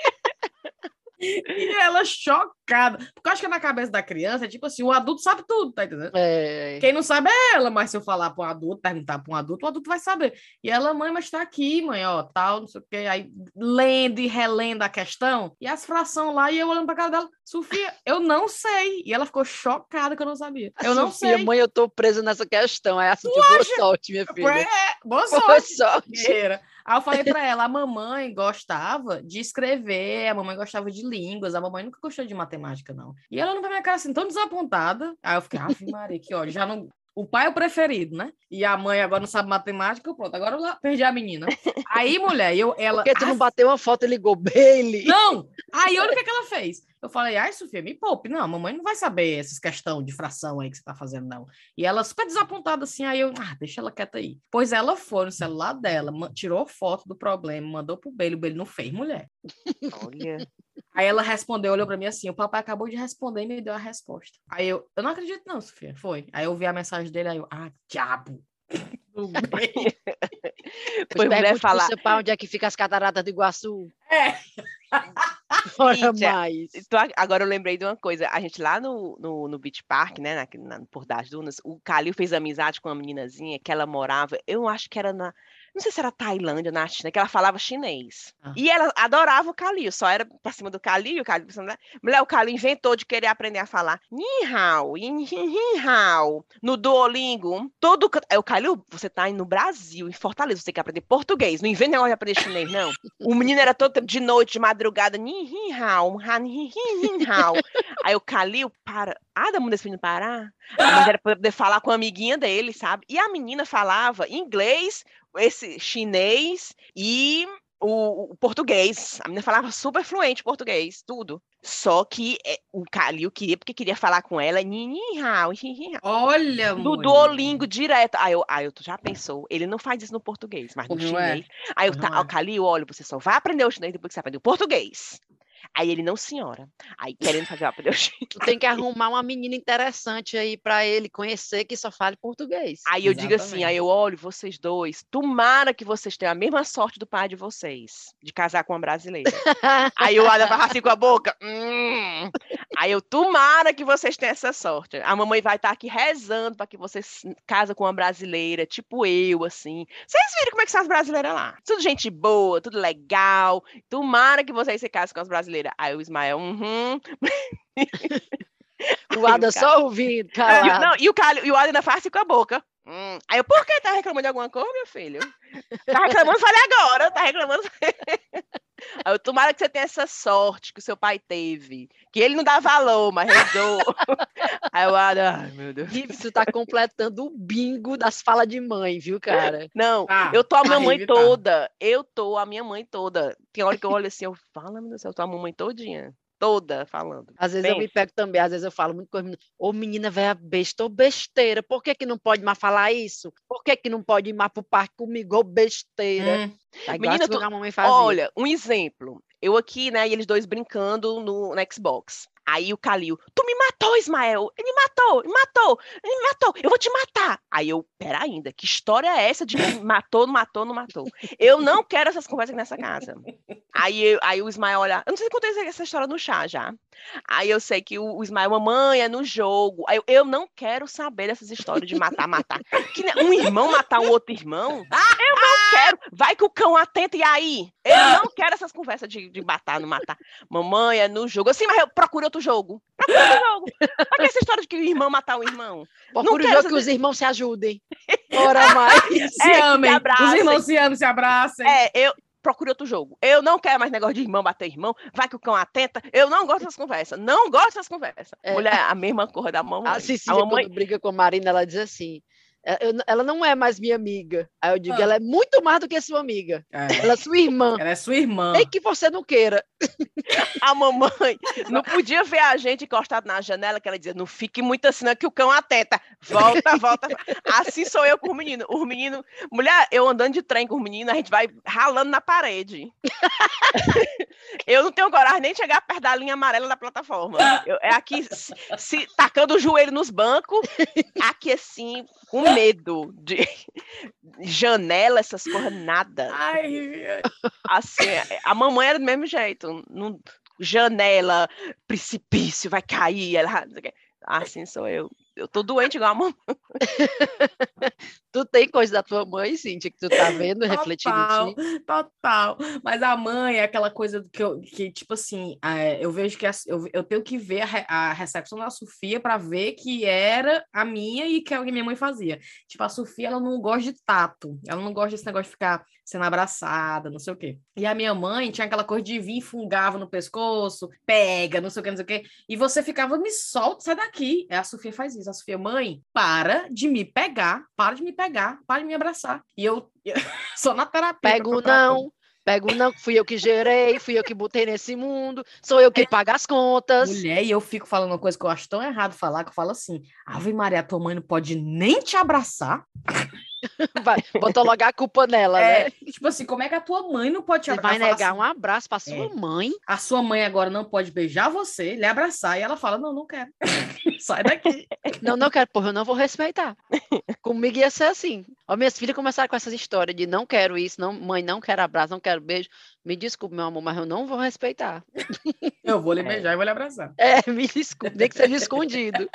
e ela chocada. Porque eu acho que na cabeça da criança é tipo assim, o adulto sabe tudo, tá entendendo? É, Quem não sabe é ela, mas se eu falar para um adulto, perguntar para um adulto, o adulto vai saber. E ela, mãe, mas tá aqui, mãe, ó, tal, não sei o quê. Aí lendo e relendo a questão, e as frações lá, e eu olhando pra cara dela, Sofia, eu não sei. E ela ficou chocada que eu não sabia. Eu não Sofia, sei. mãe, eu tô presa nessa questão. Aí assim, boa sorte, minha É, filha. boa Boa sorte. sorte. guerreira. Aí eu falei pra ela, a mamãe gostava de escrever, a mamãe gostava de línguas, a mamãe nunca gostou de matemática, não. E ela não vai minha cara assim, tão desapontada. Aí eu fiquei, ave Maria, que ó, já não... O pai é o preferido, né? E a mãe agora não sabe matemática, pronto, agora eu perdi a menina. Aí, mulher, eu, ela... Porque tu não "Ah, bateu uma foto e ligou Bailey. não! Aí olha o que, que ela fez. Eu falei, ai, Sofia, me poupe. Não, a mamãe não vai saber essas questões de fração aí que você tá fazendo, não. E ela super desapontada assim, aí eu, ah, deixa ela quieta aí. Pois ela foi no celular dela, tirou foto do problema, mandou pro Belo, o Belo não fez, mulher. Olha. Aí ela respondeu, olhou pra mim assim, o papai acabou de responder e me deu a resposta. Aí eu, eu não acredito não, Sofia, foi. Aí eu vi a mensagem dele, aí eu, ah, diabo. Foi mulher falar. pai onde é que fica as cataratas do Iguaçu. É. Ora Cíntia, mais. Agora eu lembrei de uma coisa. A gente lá no, no, no Beach Park, né? Na, na, por das Dunas, o Calil fez amizade com uma meninazinha que ela morava, eu acho que era na. Não sei se era Tailândia, na China, que ela falava chinês. Ah. E ela adorava o Calil, só era pra cima do Calil, o Calil pra. Mulher, o Calil inventou de querer aprender a falar Ni hao, yin, yin, yin, hao, no Duolingo, todo... Aí o Calil, você tá aí no Brasil, em Fortaleza, você tem que aprender português, não inventa negócio de aprender chinês, não. O menino era todo de noite, de madrugada, Ni, yin, hao, han, yin, yin, yin, hao. Aí o Calil cara, ah, da mudança no Pará? Mas era pra poder falar com a amiguinha dele, sabe? E a menina falava inglês, esse chinês e o, o, português. A menina falava super fluente português, tudo. Só que é, o Calil queria, porque queria falar com ela. Olha, Do Duolingo direto. Aí eu, aí eu, tu já pensou? Ele não faz isso no português, mas no não chinês. É. Aí eu, tá, é. Calil, olha, você só vai aprender o chinês depois que você aprender o português. Aí ele, não, senhora. Aí querendo fazer uma Tu tem que arrumar uma menina interessante aí para ele conhecer que só fale português. Aí eu Exatamente. digo assim, aí eu olho vocês dois, tomara que vocês tenham a mesma sorte do pai de vocês, de casar com uma brasileira. aí o Adam vai assim com a boca. Hum. Aí eu, tomara que vocês tenham essa sorte. A mamãe vai estar tá aqui rezando para que vocês casem com uma brasileira, tipo eu, assim. Vocês viram como é que são as brasileiras lá? Tudo gente boa, tudo legal. Tomara que vocês se casem com as brasileiras Aí o Ismael, uhum. o Ada só ouvindo, cara. E, não, e o, Calho, e o Ada ainda faz assim com a boca. Hum. Aí eu, por que tá reclamando de alguma coisa, meu filho? Tá reclamando, falei agora, tá reclamando. Aí eu, tomara que você tenha essa sorte que o seu pai teve. Que ele não dá valor, mas rezou. Aí eu, ai meu Deus. Isso tá completando o bingo das falas de mãe, viu, cara? Não, ah, eu tô a minha mãe toda. Eu tô a minha mãe toda. Tem hora que eu olho assim, eu falo, meu Deus do céu, eu tô a mamãe todinha toda falando. Às vezes Bem... eu me pego também, às vezes eu falo muito com as meninas, ô menina velha besta, ô besteira, por que que não pode mais falar isso? Por que que não pode ir mais pro parque comigo, ô besteira? Hum. Tá menina, tu... olha, um exemplo, eu aqui, né, e eles dois brincando no, no Xbox. Aí o Calil, tu me matou, Ismael. Ele matou, me matou, ele matou, eu vou te matar. Aí eu, pera ainda, que história é essa de matou, não matou, não matou? Eu não quero essas conversas nessa casa. Aí, aí o Ismael olha, eu não sei se contei essa história no chá já. Aí eu sei que o, o Ismael, mamãe, é no jogo. Aí eu, eu não quero saber dessas histórias de matar, matar. Que um irmão matar um outro irmão? Eu não quero. Vai que o cão atenta e aí? Eu não quero essas conversas de, de matar, não matar. Mamãe, é no jogo. Assim, mas eu procuro outro jogo. Procura outro jogo. Pra que essa história de que o irmão matar o irmão? Procura o jogo essas... que os irmãos se ajudem. Ora mais. se é, amem. Se os irmãos se amem, se abracem. É, eu, procure outro jogo. Eu não quero mais negócio de irmão bater irmão, vai que o cão atenta. Eu não gosto dessas conversas. Não gosto dessas conversas. É. Mulher, a mesma cor da mamãe. A Cecília, a mamãe... quando briga com a Marina, ela diz assim, é, ela não é mais minha amiga. Aí eu digo, ah. ela é muito mais do que sua amiga. É. Ela é sua irmã. Ela é sua irmã. Nem que você não queira. A mamãe não podia ver a gente encostado na janela, que ela dizia, não fique muito assim, não, que o cão atenta. Volta, volta. Assim sou eu com o menino. O menino, mulher, eu andando de trem com o menino, a gente vai ralando na parede. eu não tenho coragem nem de chegar perto da linha amarela da plataforma. Eu, é aqui, se, se, tacando o joelho nos bancos, aqui assim, com medo de janela, essas coisas, nada. Ai, assim, a mamãe era do mesmo jeito. Não, janela, precipício, vai cair. Ela, assim sou eu eu tô doente igual a mamãe. tu tem coisa da tua mãe, Cíntia, que tu tá vendo, total, refletindo em ti? Total, mas a mãe é aquela coisa que, eu, que tipo assim, eu vejo que a, eu, eu tenho que ver a, a recepção da Sofia para ver que era a minha e que é o que minha mãe fazia. Tipo, a Sofia, ela não gosta de tato, ela não gosta desse negócio de ficar sendo abraçada, não sei o quê. E a minha mãe tinha aquela coisa de vir, fungava no pescoço, pega, não sei o que, não sei o quê, e você ficava, me solta, sai daqui. É, a Sofia faz isso a Sofia, mãe, para de me pegar, para de me pegar, para de me abraçar. E eu, eu sou na terapia. Pego não, pego não, fui eu que gerei, fui eu que botei nesse mundo, sou eu que é. pago as contas. Mulher, e eu fico falando uma coisa que eu acho tão errado falar, que eu falo assim, Ave Maria, tua mãe não pode nem te abraçar. Vai, botou logo a culpa nela, é, né? Tipo assim, como é que a tua mãe não pode te abraçar? Vai negar assim, um abraço para sua é, mãe? A sua mãe agora não pode beijar você, lhe abraçar, e ela fala: Não, não quero. Sai daqui. Não, não quero, porra, eu não vou respeitar. Comigo ia ser assim. Ó, minhas filhas começaram com essas histórias de não quero isso, não, mãe, não quero abraço, não quero beijo. Me desculpe, meu amor, mas eu não vou respeitar. Eu vou lhe é. beijar e vou lhe abraçar. É, me desculpe, tem que seja escondido.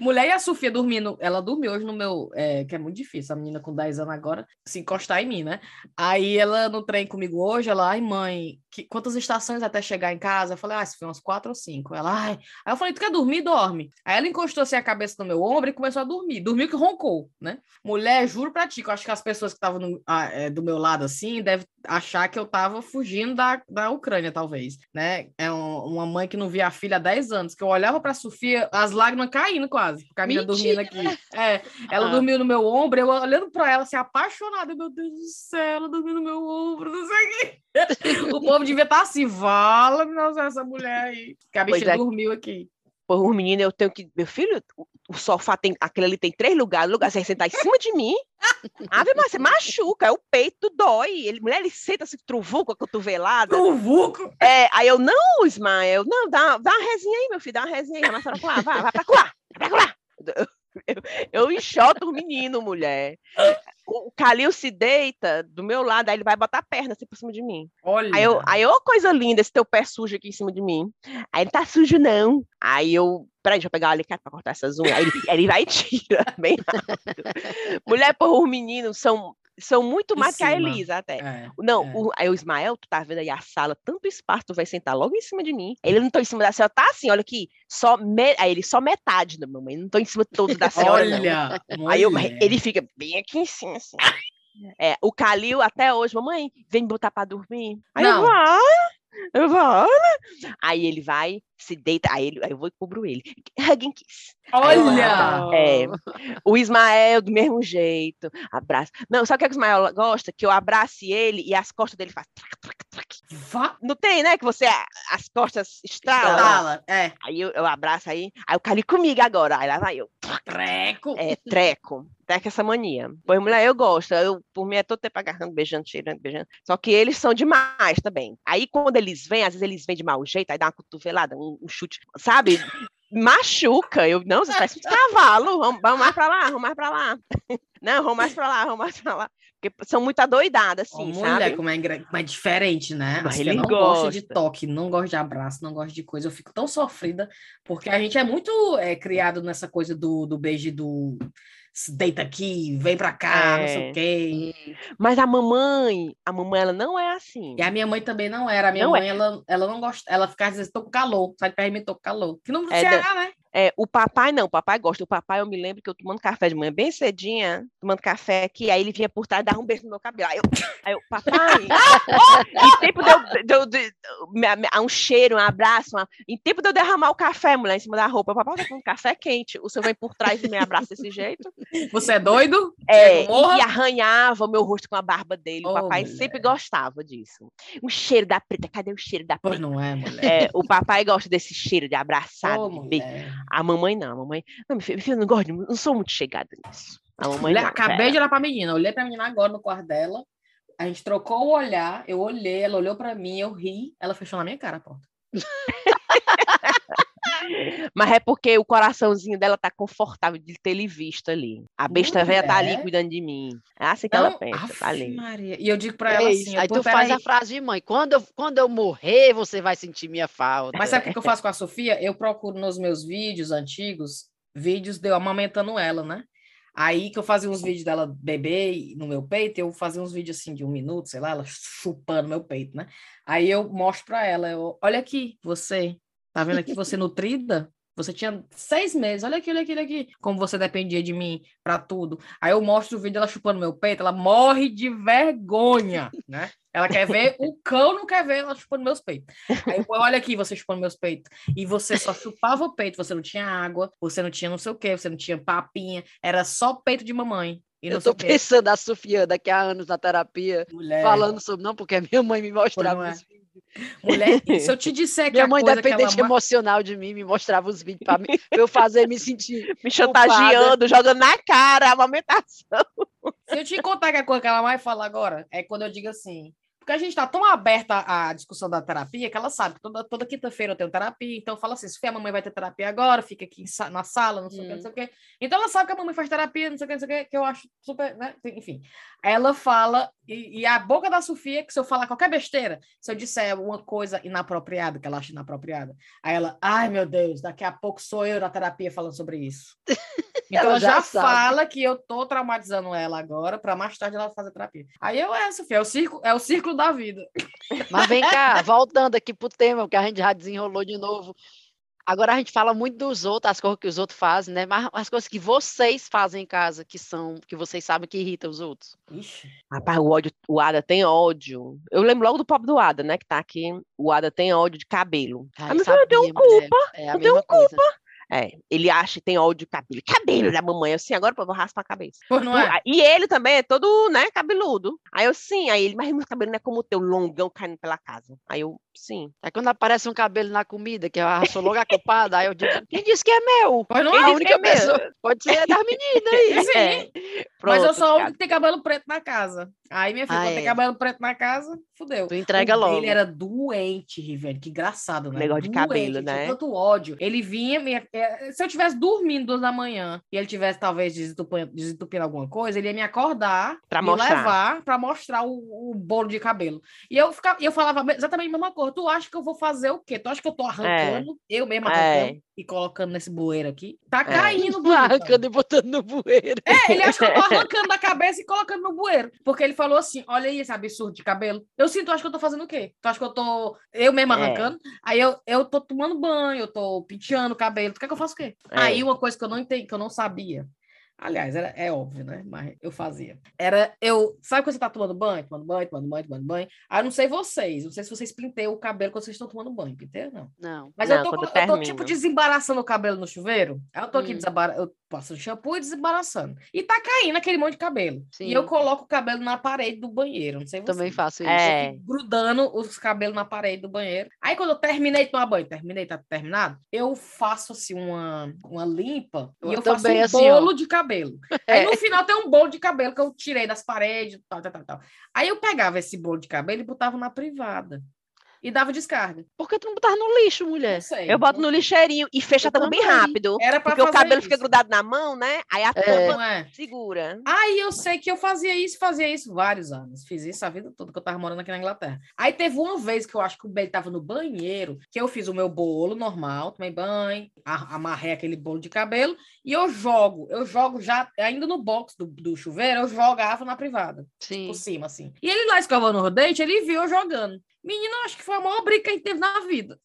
Mulher e a Sofia dormindo, ela dormiu hoje no meu, é, que é muito difícil, a menina com 10 anos agora, se encostar em mim, né? Aí ela no trem comigo hoje, ela, ai mãe, que, quantas estações até chegar em casa? Eu falei, ah, se foi umas quatro ou cinco. Ela, ai. Aí eu falei, tu quer dormir? Dorme. Aí ela encostou assim a cabeça no meu ombro e começou a dormir. Dormiu que roncou, né? Mulher, juro pra ti, que eu acho que as pessoas que estavam é, do meu lado assim devem achar que eu tava fugindo da, da Ucrânia, talvez, né? É um, uma mãe que não via a filha há 10 anos, que eu olhava pra Sofia, as lágrimas caindo quase, porque a menina dormindo aqui. É, ela ah. dormiu no meu ombro, eu olhando pra ela, assim, apaixonada, meu Deus do céu, ela dormiu no meu ombro, não sei o o povo devia estar tá assim, vala essa mulher aí. Que a bichinha é. dormiu aqui. Um menino, eu tenho que. Meu filho, o sofá tem. Aquele ali tem três lugares, lugar, você sentar em cima de mim. Ave, mas você machuca, é o peito dói. Ele, mulher, ele senta assim, truvuco, a cotovelada. Truvuco? É, aí eu, não, Ismael, não, dá, dá uma resinha aí, meu filho, dá uma resinha aí. Mas vai, vai, vai pra lá. Eu, eu enxoto o menino, mulher. O Calil se deita do meu lado, aí ele vai botar a perna assim por cima de mim. Olha. Aí eu, aí, ô coisa linda, esse teu pé sujo aqui em cima de mim. Aí ele tá sujo, não. Aí eu, peraí, deixa eu pegar o alicate pra cortar essas unhas. Aí ele, ele vai e tira, bem rápido. Mulher, por os meninos são são muito mais que a Elisa, até. É, não, é. O, aí o Ismael, tu tá vendo aí a sala, tanto espaço, tu vai sentar logo em cima de mim. Ele não tô em cima da senhora, tá assim, olha aqui, só me... aí ele só metade da mamãe, não tô em cima todo da senhora, olha, não. Aí eu, ele fica bem aqui em cima, assim. É, o Calil até hoje, mamãe, vem botar pra dormir. Aí não. eu vou, ah, eu vou. Aí ele vai, se deita, aí, ele, aí eu vou e cubro ele. Hugging kiss. Olha! é, o Ismael, do mesmo jeito, abraça. Não, sabe o que, é que o Ismael gosta? Que eu abrace ele e as costas dele fazem. Não tem, né? Que você, as costas estralam. Estrala, é. Aí eu, eu abraço aí, aí eu cali comigo agora. Aí lá vai eu. Treco. É, treco. Treco essa mania. Pois, mulher, eu gosto. Eu, por mim, é todo tempo agarrando, beijando, cheirando, beijando. Só que eles são demais também. Aí, quando eles vêm, às vezes eles vêm de mau jeito, aí dá uma cotovelada, um, um chute, sabe? Machuca. Eu, não, você faz um cavalo. Vamos, vamos mais pra lá, vamos mais pra lá. Não, vamos mais pra lá, vamos mais pra lá. Porque são muito adoidadas, assim, oh, mulher, sabe? como é, como é diferente, né? Mas ele não gosta de toque, não gosta de abraço, não gosta de coisa. Eu fico tão sofrida, porque a gente é muito é, criado nessa coisa do, do beijo do deita aqui, vem pra cá, é. não sei o é. quê. Mas a mamãe, a mamãe, ela não é assim. E a minha mãe também não era. A minha não mãe, é. ela, ela não gosta, ela fica às vezes, tô com calor, sai perto de mim, tô com calor. Que não é, Ceará, né? É, o papai não, o papai gosta. O papai, eu me lembro que eu tomando café de manhã bem cedinha, tomando café aqui, aí ele vinha por trás e dava um beijo no meu cabelo. Aí eu, aí eu papai, em tempo de eu, um cheiro, um abraço, uma, em tempo de eu derramar o café, mulher, em cima da roupa, o papai tá com café quente, o senhor vem por trás e me abraça desse jeito. Você é doido? É, e arranhava o meu rosto com a barba dele. Oh, o papai mulher. sempre gostava disso. O cheiro da preta, cadê o cheiro da preta? Pois não é, mulher. É, o papai gosta desse cheiro de abraçado, oh, de a mamãe não, a mamãe. Não, meu filho, meu filho não gosto, não sou muito chegada nisso. A mamãe não, Acabei pera. de olhar pra menina, olhei pra menina agora no quarto dela. A gente trocou o olhar, eu olhei, ela olhou pra mim, eu ri, ela fechou na minha cara a porta. Mas é porque o coraçãozinho dela tá confortável de ter ele visto ali. A besta velha tá ali cuidando de mim. É assim que ela pensa, tá ali. Maria. E eu digo pra ela assim... Aí tu faz aí. a frase de mãe, quando eu, quando eu morrer, você vai sentir minha falta. Mas sabe o que eu faço com a Sofia? Eu procuro nos meus vídeos antigos, vídeos de eu amamentando ela, né? Aí que eu fazia uns vídeos dela bebê no meu peito, eu fazia uns vídeos assim de um minuto, sei lá, ela chupando meu peito, né? Aí eu mostro para ela, eu, olha aqui, você, Tá vendo aqui você nutrida? Você tinha seis meses, olha aqui, olha aqui, olha aqui, como você dependia de mim para tudo. Aí eu mostro o vídeo dela chupando meu peito, ela morre de vergonha, né? Ela quer ver, o cão não quer ver ela chupando meus peitos. Aí eu, olha aqui, você chupando meus peitos. E você só chupava o peito, você não tinha água, você não tinha não sei o quê, você não tinha papinha, era só peito de mamãe. eu tô pensando a Sofia daqui a anos na terapia, Mulher. falando sobre, não, porque minha mãe me mostrava é. Mulher, se eu te disser que Minha mãe, dependente ela... emocional de mim, me mostrava os vídeos para eu fazer me sentir. Me chantageando, jogando na cara a amamentação. Se eu te contar que a coisa que ela mais fala agora é quando eu digo assim: porque a gente está tão aberta à discussão da terapia que ela sabe que toda, toda quinta-feira eu tenho terapia, então fala assim: Sofia, a mamãe vai ter terapia agora, fica aqui na sala, não sei o que, não sei o que. Então ela sabe que a mamãe faz terapia, não sei o que, não sei o que, que eu acho super. Né? Enfim. Ela fala, e, e, a boca da Sofia, que se eu falar qualquer besteira, se eu disser uma coisa inapropriada, que ela acha inapropriada, aí ela, ai meu Deus, daqui a pouco sou eu na terapia falando sobre isso. Então Ela já, já fala que eu tô traumatizando ela agora para mais tarde ela fazer terapia. Aí eu essa, filho, é o círculo, é o círculo da vida. Mas vem cá, voltando aqui pro tema, que a gente já desenrolou de novo. Agora a gente fala muito dos outros, as coisas que os outros fazem, né? Mas as coisas que vocês fazem em casa, que são, que vocês sabem que irritam os outros. Ixi. Rapaz, o ódio, o Ada tem ódio. Eu lembro logo do pobre do Ada, né? Que tá aqui. O Ada tem ódio de cabelo. Ai, meu filho, eu tenho sabia, mulher. culpa. É a eu tenho coisa. É, ele acha que tem ódio de cabelo. Cabelo da mamãe. Eu, sim, agora pô, eu vou raspar a cabeça. Pois não é? E ele também é todo, né, cabeludo. Aí eu, sim. Aí ele, mas meu cabelo não é como o teu, longão caindo pela casa. Aí eu, sim. Aí quando aparece um cabelo na comida, que eu sou logo a culpada, aí eu digo, quem disse que é meu? Pois não Quem é? a única que é meu? pessoa. Pode ser das meninas aí. Sim. É. Mas eu Pronto, sou a única que tem cabelo preto na casa. Aí, minha filha, Ah, quando tem é. cabelo preto na casa, fudeu. Tu entrega O logo. Ele era doente, Rivelli. Que engraçado, né? Negócio de Doente, cabelo, ele tinha né? Tanto ódio. Ele vinha, me- é, se eu tivesse dormindo duas da manhã e ele tivesse talvez desentupindo, desentupindo alguma coisa, ele ia me acordar, Pra me mostrar. levar pra mostrar o, o bolo de cabelo. E eu, ficava, eu falava exatamente a mesma coisa. Tu acha que eu vou fazer o quê? Tu acha que eu tô arrancando, eu mesma arrancando É. e colocando nesse bueiro aqui? Tá É. caindo, bonito. Arrancando e botando no bueiro. É, ele acha que eu tô arrancando da cabeça e colocando no bueiro. Porque ele falou assim: olha aí esse absurdo de cabelo. Eu sinto, tu acha que eu tô fazendo o quê? Tu acha que eu tô eu mesmo É. arrancando? Aí eu, eu tô tomando banho, eu tô penteando o cabelo. Tu quer que eu faça o quê? É. Aí uma coisa que eu não entendi, que eu não sabia. Aliás, era, é óbvio, né? Mas eu fazia. Era eu. Sabe quando você tá tomando banho? Tomando banho, tomando banho, tomando banho. Aí eu não sei vocês. Não sei se vocês pinteiam o cabelo quando vocês estão tomando banho. Pinteiam, não. Não. Mas Não, eu, tô, com- eu tô, tipo, desembaraçando o cabelo no chuveiro. Aí eu tô aqui Hum. desembara... eu passo shampoo e desembaraçando. E tá caindo aquele monte de cabelo. Sim. E eu coloco o cabelo na parede do banheiro. Não sei você. Também faço isso. É. Eu grudando os cabelos na parede do banheiro. Aí quando eu terminei de tomar banho, terminei, tá terminado, eu faço assim uma, uma limpa Eu e eu faço um assim, ó. bolo cabelo. Aí no final tem um bolo de cabelo que eu tirei das paredes, tal, tal, tal, tal. Aí eu pegava esse bolo de cabelo e botava na privada. E dava descarga. Por que tu não botava no lixo, mulher? Não sei. Eu boto no lixeirinho e fecha Eu tudo bem rápido. Era pra Porque o cabelo isso. fica grudado na mão, né? Aí a É. tampa é? segura. Aí eu sei que eu fazia isso, fazia isso vários anos. Fiz isso a vida toda que eu tava morando aqui na Inglaterra. Aí teve uma vez que eu acho que o Ben tava no banheiro, que eu fiz o meu bolo normal, tomei banho, a- amarrei aquele bolo de cabelo e eu jogo. Eu jogo já, ainda no box do, do chuveiro, eu jogava na privada, Sim. por cima, assim. E ele lá escovando o dente, ele viu eu jogando. Menino, acho que foi a maior briga que a gente teve na vida.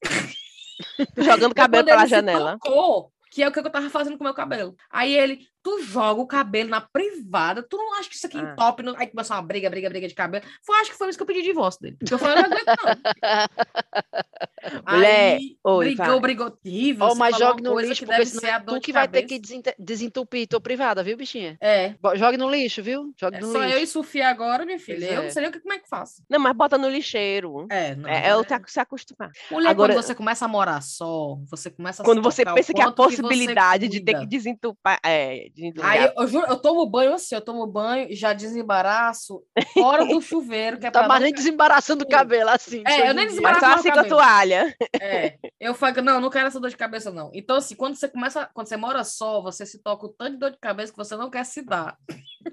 Jogando cabelo pela janela. tocou, que é o que eu tava fazendo com o meu cabelo. Aí ele, tu joga o cabelo na privada, tu não acha que isso aqui Ah. top? Não... Aí começou uma briga, briga, briga de cabelo. Foi, acho que foi isso que eu pedi divórcio dele. Porque eu falei, eu não aguento, não. Mulher, Aí, oi, brigou, vai. brigou terrível. Você mas uma no lixo, que porque senão é tu que vai ter que desentupir tua privada, viu, bichinha? É. Jogue no lixo, viu? Jogue É no só eu lixo. e Sofia agora, minha filha. Pois Eu é. não sei nem o que, como é que faço. Não, mas bota no lixeiro. É, não. É, é o te se acostumar. Mulher, Agora- quando você começa a morar só, você começa a Quando se você pensa que a possibilidade de ter que desentupar. É, desentupar. Aí eu juro, eu tomo banho assim, eu tomo banho e já desembaraço fora do chuveiro, que é Tá mais nem desembaraçando o cabelo assim. É, eu nem. Mas desembaraço meu assim com a toalha. É, eu falo, não, não quero essa dor de cabeça, não. Então, assim, quando você começa, quando você mora só, você se toca o tanto de dor de cabeça que você não quer se dar.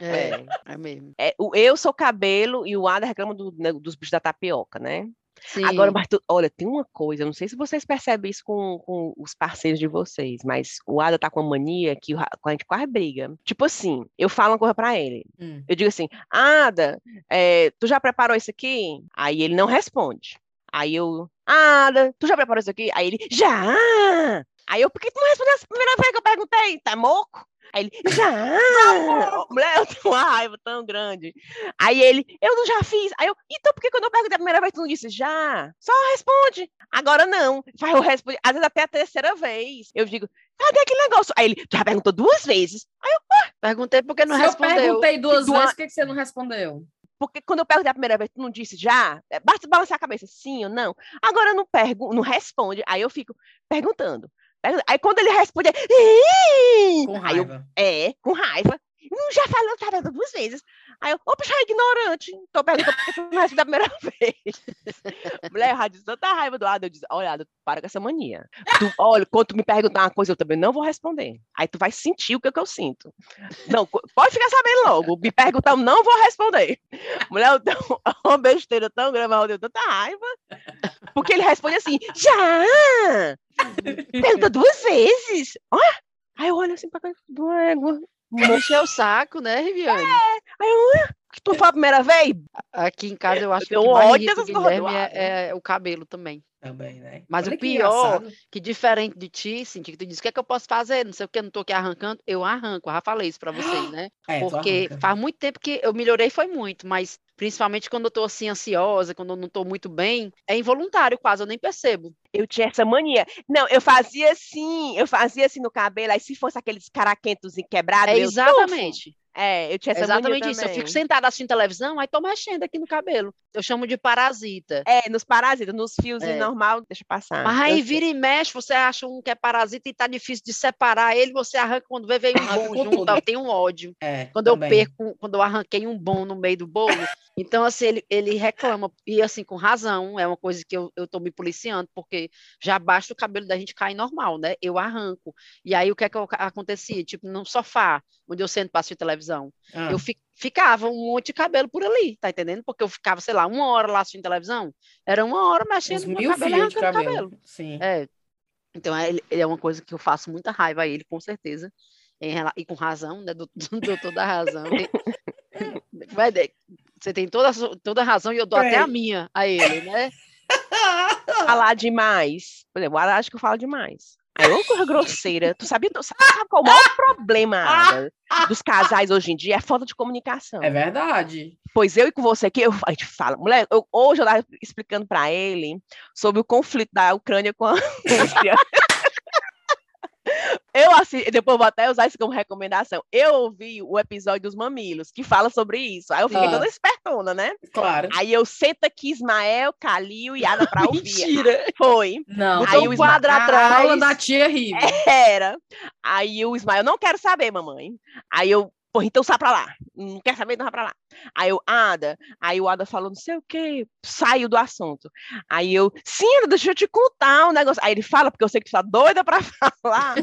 É, é mesmo. É, o- eu sou cabelo e o Ada reclama do- né, dos bichos da tapioca, né? Sim. Agora, mas tu- olha, tem uma coisa, não sei se vocês percebem isso com, com os parceiros de vocês, mas o Ada tá com uma mania que o a gente quase briga. Tipo assim, eu falo uma coisa pra ele. Hum. Eu digo assim, Ada, é, tu já preparou isso aqui? Aí ele não responde. Aí eu, Ada, tu já preparou isso aqui? Aí ele, já! Aí eu, por que tu não respondeu a primeira vez que eu perguntei? Tá moco? Aí ele, já! Mulher, eu tenho uma raiva tão grande. Aí ele, eu não já fiz. Aí eu, então por que quando eu perguntei a primeira vez tu não disse já? Só responde. Agora não. Vai, eu respondo, às vezes até a terceira vez. Eu digo, cadê aquele negócio? Aí ele, tu já perguntou duas vezes. Aí eu, Perguntei por que não Se eu respondeu. perguntei duas Dua- vezes, por que que você não respondeu? porque quando eu perguntei a primeira vez, tu não disse já? É, Basta balançar a cabeça, sim ou não. Agora eu não pergunto, não responde. Aí eu fico perguntando. Aí quando ele responde! Com Aí eu, raiva. é, com raiva. Não, já falou, já falou duas vezes. Aí eu, opa, já é ignorante. Tô perguntando por que tu não respondeu a primeira vez. Mulher, eu já disse tanta raiva do Ada. Eu disse, olha, para com essa mania. Tu, olha, quando tu me perguntar uma coisa, eu também não vou responder. Aí tu vai sentir o que, é que eu sinto. Não, pode ficar sabendo logo. Me perguntar, eu não vou responder. Mulher, eu tenho uma besteira tão grande, mas eu tenho tanta raiva. Porque ele responde assim, já! Pergunta duas vezes. Ó, Aí eu olho assim pra cá, do égua. Encheu o saco, né, Riviane? Aí eu, "Ué, que tu foi a primeira vez? Aqui em casa eu acho que o que mais ódio irrita o Guilherme é, é o cabelo também. Também, né? Mas Olha o que pior- engraçado. Que diferente de ti, Cintia, que tu diz, o que é que eu posso fazer? Não sei o que, não tô aqui arrancando. Eu arranco, eu já falei isso pra vocês, né? É, Porque faz muito tempo que eu melhorei, foi muito, mas principalmente quando eu tô assim ansiosa, quando eu não tô muito bem, é involuntário quase, eu nem percebo. Eu tinha essa mania. Não, eu fazia assim, eu fazia assim no cabelo, aí se fosse aqueles caraquentos quebrados, É eu, exatamente. É, eu tinha essa Exatamente isso. Eu fico sentada assim na televisão, aí tô mexendo aqui no cabelo. Eu chamo de parasita. É, nos parasitas, nos fiozinhos É. normal, deixa passar. Mas Eu aí vira e mexe, você acha um que é parasita e tá difícil de separar ele, você arranca quando vê, veio um Arranca bom junto. Eu tenho um ódio. É, Quando eu também. perco, quando eu arranquei um bom no meio do bolo, então assim, ele, ele reclama, e assim, com razão, é uma coisa que eu, eu tô me policiando, porque já basta o cabelo da gente cair normal, né? Eu arranco. E aí o que é que eu- acontecia? Tipo, no sofá, onde eu sento para assistir televisão, Ah, eu fi- ficava um monte de cabelo por ali, tá entendendo? Porque eu ficava, sei lá, uma hora lá assistindo televisão, era uma hora mexendo no cabelo arrancando cabelo. cabelo. Sim. É. Então, é, é uma coisa que eu faço muita raiva a ele, com certeza. Em e com razão, né? Do, do, dou toda a razão. Vai, você tem toda, toda a razão e eu dou até a minha a ele, né? Falar demais. Por exemplo, eu acho que eu falo demais. Aí eu coisa grosseira. Tu sabia, tu sabe qual é o maior problema Ada, dos casais hoje em dia? É falta de comunicação. É verdade. Pois eu e com você aqui, eu, a gente fala, mulher, eu- hoje eu estava explicando para ele sobre o conflito da Ucrânia com a Rússia. Eu assim, depois vou até usar isso como recomendação. Eu ouvi o episódio dos mamilos, que fala sobre isso. Aí eu fiquei Ah. toda espertona, né? Claro. Aí eu senta aqui, Ismael, Calil e Ada pra ouvir. Mentira! Foi. Não. Aí o um quadro a atrás. aula da tia Riva. Era. Aí o Ismael, não quero saber, mamãe. Aí eu, pô, então sai pra lá. Não quer saber, então vai pra lá. Aí eu, Ada. Aí o Ada falou, não sei o quê, saiu do assunto. Aí eu, sim, Ada, deixa eu te contar um negócio. Aí ele fala, porque eu sei que tu tá doida pra falar.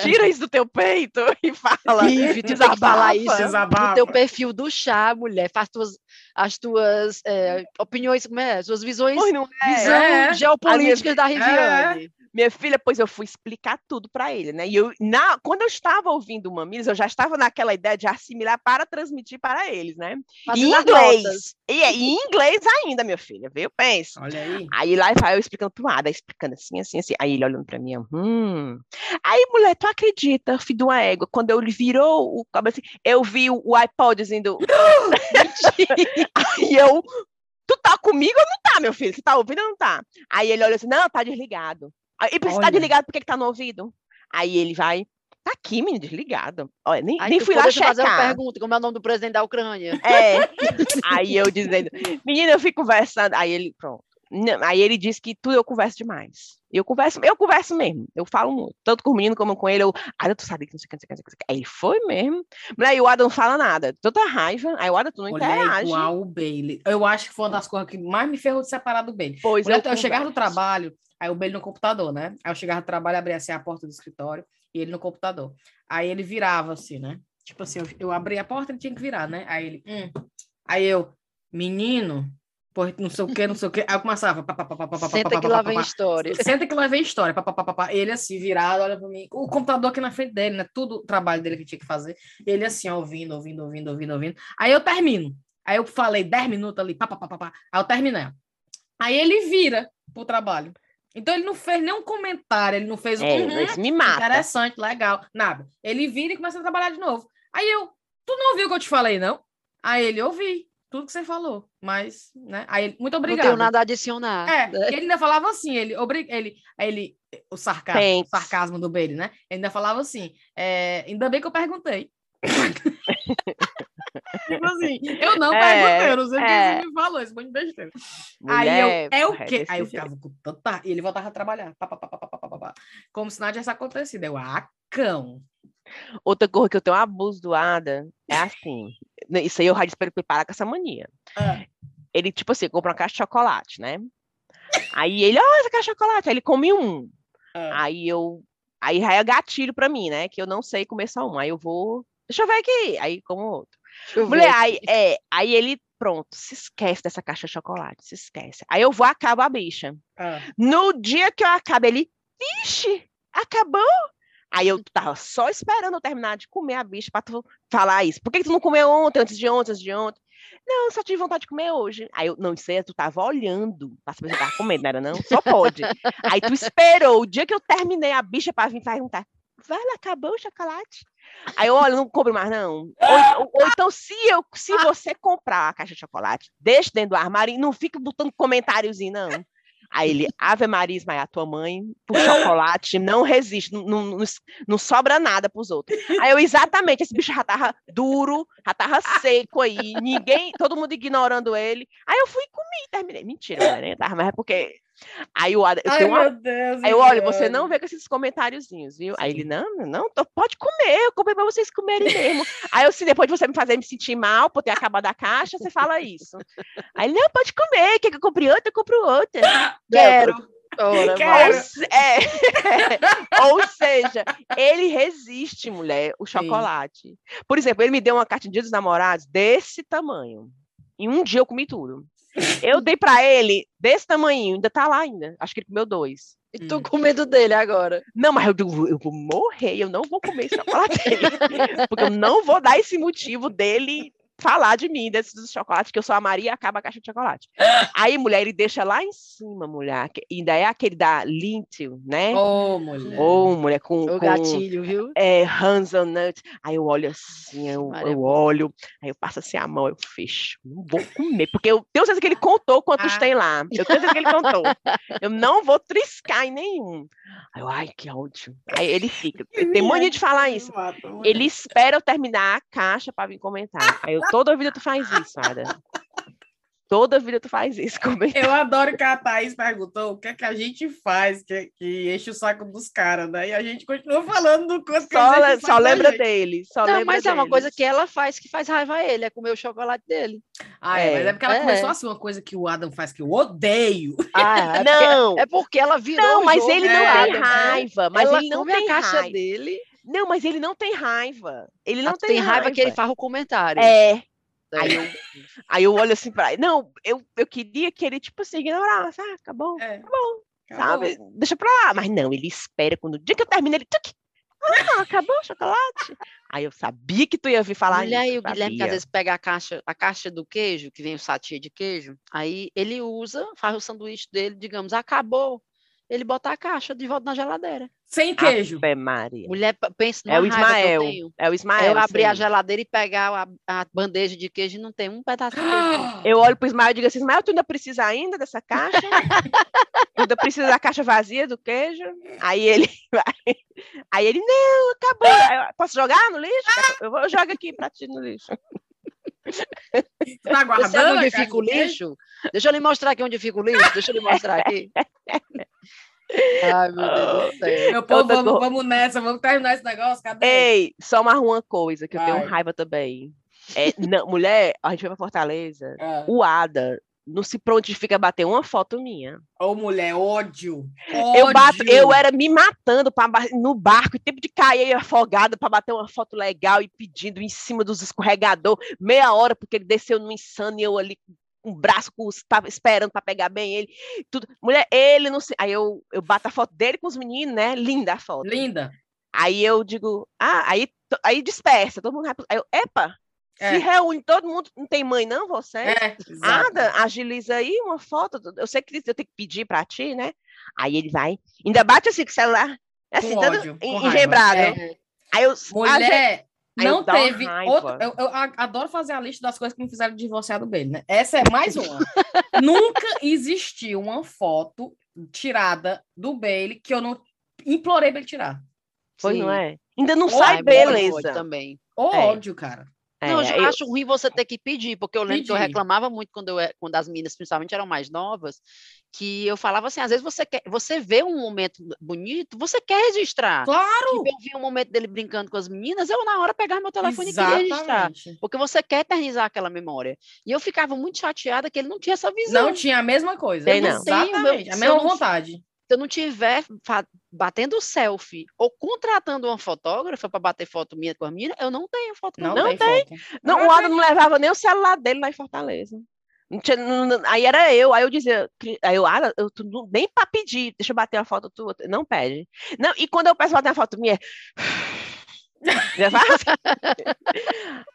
Tira isso do teu peito e fala. Ive, tu tem que falar isso Desabafa. no teu perfil do chá, mulher. Faz tuas, as tuas é, opiniões, como é? Suas visões, Pois não é. visão É. geopolíticas da Riviane. Minha filha, pois eu fui explicar tudo para ele, né? E eu, na, quando eu estava ouvindo o Mamilos, eu já estava naquela ideia de assimilar para transmitir para eles, né? Em Fazendo inglês. E, é- e em inglês ainda, minha filha, viu? Pensa. Olha aí. Aí lá vai eu explicando pro Ada, explicando assim, assim, assim. Aí ele olhando pra mim, hum. Aí, mulher, tu acredita, filho de uma égua, quando ele virou o cabelo assim, eu vi o, o iPod dizendo. Aí eu. Tu tá comigo ou não tá, meu filho? Você tá ouvindo ou não tá? Aí ele olha assim, não, tá desligado. E tá Olha. desligado, por que, tá no ouvido? Aí ele vai, tá aqui, menino, desligado. Olha, nem, Aí nem tu fui lá poderia fazer uma checar. pergunta, como é o nome do presidente da Ucrânia? É. Aí eu dizendo, menina, eu fui conversando. Aí ele, pronto. Não, aí ele disse que tudo eu converso demais. Eu converso, eu converso mesmo. Eu falo muito. Tanto com o menino como com ele. Eu, ah, tu sabe que não sei o que, não sei o que, não sei o que. Aí ele foi mesmo. Mas aí o Adam não fala nada. Tanta raiva. Aí o Adam, tu não Mulher interage. igual o Bailey. Eu acho que foi uma das coisas que mais me ferrou de separar do Bailey. Pois Mulher, eu, eu chegava converso. trabalho, aí o Bailey no computador, né? Aí eu chegava do trabalho, abria assim a porta do escritório e ele no computador. Aí ele virava assim, né? Tipo assim, eu, eu abri a porta, ele tinha que virar, né? Aí ele, hum. Aí eu, menino, pô, não sei o que, não sei o que. Aí eu começava, pá, pá, pá, pá, Senta pá, que lá vem história. Senta que lá vem história. Pá, pá, pá, pá. Ele assim, virado, olha pra mim. O computador aqui na frente dele, né? Tudo o trabalho dele que tinha que fazer. Ele assim, ouvindo, ouvindo, ouvindo, ouvindo, ouvindo. Aí eu termino. Aí eu falei 10 minutos ali, pá, pá, pá, pá. Aí eu terminei. Aí ele vira pro trabalho. Então ele não fez nenhum comentário, ele não fez um. É, "Uhum, me mata. Interessante, legal. Nada. Ele vira e começa a trabalhar de novo. Aí eu, tu não ouviu o que eu te falei, não? Aí ele, ouvi tudo que você falou, mas, né? Aí ele, muito Não obrigado. tenho nada a adicionar. É, ele ainda falava assim, ele, obri... ele, ele o sarcasmo, o sarcasmo do Bailey, né? Ele ainda falava assim, é, ainda bem que eu perguntei. tipo assim, eu não perguntei, é, eu não sei o que você é. me falou, isso muito de besteira. Aí eu, é o é quê? Aí eu ficava com tanta... E ele voltava a trabalhar, pá, pá, pá, pá, pá, pá, pá, como se nada tivesse acontecido. Eu, ah, cão. Outra coisa que eu tenho um abuso do Ada é assim, né, isso aí eu já espero preparar com essa mania. Ah. Ele, tipo assim, compra uma caixa de chocolate, né? Aí ele, ó, oh, essa caixa de chocolate. Aí ele come um. Ah. Aí eu. Aí já é gatilho pra mim, né? Que eu não sei comer só um. Aí eu vou. Deixa eu ver aqui. Aí como outro. Deixa Mulher, aí, é, aí ele, pronto, se esquece dessa caixa de chocolate, se esquece. Aí eu vou, acabo a bicha. Ah. No dia que eu acabo, ele, vixe, acabou? Aí Aí eu tava só esperando eu terminar de comer a bicha pra tu falar isso. Por que, que tu não comeu ontem, antes de ontem, antes de ontem? Não, só tive vontade de comer hoje. Aí eu, não sei, tu tava olhando pra saber se eu tava comendo, não era não? Só pode. Aí tu esperou o dia que eu terminei a bicha pra vir perguntar, Vale, acabou o chocolate? Aí eu, olha, não compro mais, não. Ou, ou, ou, então, se, eu, se você comprar a caixa de chocolate, deixa dentro do armário e não fica botando comentáriozinho, não. Aí ele, Ave Maria Ismael, tua mãe, por chocolate, não resiste, não, não, não sobra nada pros outros. Aí eu, exatamente, esse bicho já tava duro, já tava seco aí, ninguém, todo mundo ignorando ele. Aí eu fui e comi, terminei. Mentira, né? Mas é porque Aí o Adam, Ai, uma... meu Deus. Aí eu, olha, você não vê com esses comentáriozinhos, viu? Sim. Aí ele, não, não, tô, pode comer, eu comprei pra vocês comerem mesmo. Aí eu, se depois de você me fazer me sentir mal por ter acabado a caixa, você fala isso. Aí ele, não, pode comer, quer que eu compre outra? Eu compro outra. Quero. Ora, Quero. Ou, é, ou seja, ele resiste, mulher, o chocolate. Sim. Por exemplo, ele me deu uma carta de dia dos namorados desse tamanho. Em um dia eu comi tudo. Eu dei para ele desse tamanho, ainda tá lá ainda. Acho que ele comeu dois. E tô hum. com medo dele agora. Não, mas eu, eu vou morrer, eu não vou comer esse chocolate. porque eu não vou dar esse motivo dele falar de mim, desses chocolates, que eu sou a Maria e acaba a caixa de chocolate. Aí, mulher, ele deixa lá em cima, mulher. Que ainda é aquele da Lintil, né? Ô, oh, mulher. Ô, oh, mulher, com. O com, gatilho, viu? É, hazelnut. Aí eu olho assim, eu, eu olho, aí eu passo assim a mão, eu fecho. Não vou comer, porque eu tenho certeza que ele contou quantos ah. tem lá. Eu tenho certeza que ele contou. Eu não vou triscar em nenhum. Aí eu, ai, que ódio. Aí ele fica. Tem mania de falar isso. Ele espera eu terminar a caixa para vir comentar. Aí eu Toda vida tu faz isso, Ada. Toda vida tu faz isso comigo. Eu adoro que a Thaís perguntou o que é que a gente faz que, que enche o saco dos caras, né? E a gente continua falando do que só, a gente Só lembra dele. Só não, lembra mas deles. é uma coisa que ela faz que faz raiva a ele, é comer o chocolate dele. Ah, é, é mas é porque ela é. começou assim, uma coisa que o Adam faz que eu odeio. Ah, é não. é porque ela virou Não, mas jogo, ele não né? tem raiva. Mas ela ele não come tem a caixa raiva. dele. Não, mas ele não tem raiva. Ele não Ah, tem, tem raiva que ele faz o comentário. É. Aí eu, aí eu olho assim pra ele. Não, eu, eu queria que ele, tipo assim, ignorasse. Ah, acabou, É. acabou, Acabou. sabe? Deixa pra lá. Mas não, ele espera quando o dia que eu termino, ele. Tuc, ah, acabou o chocolate. Aí eu sabia que tu ia vir falar Olha aí o Guilherme que às vezes pega a caixa, a caixa do queijo, que vem o satia de queijo, aí ele usa, faz o sanduíche dele, digamos, acabou. Ele bota a caixa de volta na geladeira. Sem queijo. Ave Maria. Mulher, pensa É o que eu Ismael. tenho. É o Ismael. eu abrir a geladeira e pegar a, a bandeja de queijo e não tem um pedaço de queijo. Eu olho pro Ismael e digo assim, Ismael, tu ainda precisa ainda dessa caixa? tu ainda precisa da caixa vazia do queijo? Aí ele vai. Aí ele, não, acabou. Eu, Posso jogar no lixo? Eu vou eu jogo aqui pra ti no lixo. Tá Você guardando sabe a onde fica o lixo? Deixa eu lhe mostrar aqui onde fica o lixo. Deixa eu lhe mostrar aqui. Ai, meu Deus do céu. Meu povo, vamos, vamos nessa, vamos terminar esse negócio. Cadê? Ei, só mais uma coisa que eu tenho raiva também. É, não, mulher, a gente foi pra Fortaleza. Ah. O Ada não se prontifica a bater uma foto minha. Ô, mulher, ódio. Eu, bato, ódio. eu era me matando pra, no barco, em tempo de cair afogada para bater uma foto legal e pedindo em cima dos escorregador, meia hora, porque ele desceu no insano e eu ali o braço com esperando para pegar bem ele. Tudo. Mulher, ele não sei. Aí eu, eu bato a foto dele com os meninos, né? Linda a foto. Linda. Aí eu digo, ah, aí, aí dispersa, todo mundo pro- Aí eu, epa, É. se reúne todo mundo, não tem mãe, não, você? É, exato. Ada, agiliza aí uma foto. Eu sei que eu tenho que pedir pra ti, né? Aí ele vai, ainda bate assim com o celular, assim, Com todo ódio, engembrado. É. Aí eu. a gente- Mulher, Aí não teve outra. Eu, eu adoro fazer a lista das coisas que me fizeram divorciar do Bailey, né? Essa é mais uma. Nunca existiu uma foto tirada do Bailey que eu não implorei pra ele tirar. Pois Sim. não é? Ainda não Ai, sai Ai, pode, beleza. também. Ô, É. ódio, cara. É, não, eu eu- acho ruim você ter que pedir, porque eu lembro que eu Pedir. reclamava muito quando, eu, e- quando as meninas, principalmente, eram mais novas, que eu falava assim, às vezes você quer, você vê um momento bonito, você quer registrar. Claro! Tipo, eu vi um momento dele brincando com as meninas, eu na hora pegava meu telefone e queria registrar. Exatamente. Porque você quer eternizar aquela memória. E eu ficava muito chateada que ele não tinha essa visão. Não tinha a mesma coisa. Tem, não. Exatamente. Tenho, meu- a mesma vontade. Se eu não tiver batendo selfie ou contratando uma fotógrafa para bater foto minha com a menina, eu não tenho foto com Não. Não tem, foto. Não, Ah, o Ada não levava nem o celular dele lá em Fortaleza. Não tinha- não- não- aí era eu, aí eu dizia, "Cri- aí eu, ah, eu tu não- nem pra pedir, deixa eu bater uma foto tua, não pede. Não, e quando eu peço bater uma foto minha?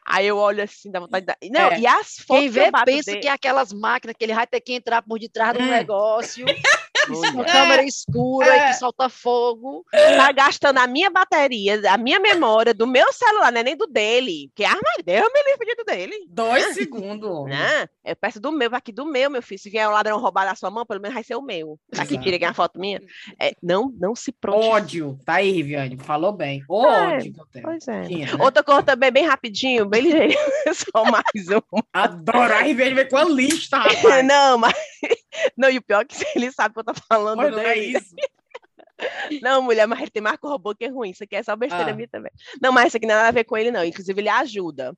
Aí eu olho assim, dá vontade de dar. Não, É. e as fotos Quem que eu vê bato pensa dele- que é aquelas máquinas que ele vai ter que entrar por detrás do Hum. negócio. uma câmera escura É. e que solta fogo. tá gastando a minha bateria, a minha memória do meu celular, não é nem do dele. Que arma Deus me livre do dele. Dois segundos. Né? Eu peço do meu, aqui do meu, meu filho. Se vier o ladrão roubar da sua mão, pelo menos vai ser o meu. Aqui, Exato. tira aqui uma foto minha. É, não, não se prontifique. Ódio. Tá aí, Viviane. Falou bem. É, ódio que eu tenho. Pois é. Tinha, né? Outra coisa também, bem rapidinho, bem ligeiro. Só mais um. Adoro. A Riviane veio com a lista, rapaz. Não, mas. Não, e o pior é que ele sabe que eu tô falando Mas não é dele. isso. Não, mulher, mas ele tem marco robô que é ruim. Isso aqui é só besteira Ah. minha também. Não, mas isso aqui não tem nada a ver com ele, não. Inclusive, ele ajuda.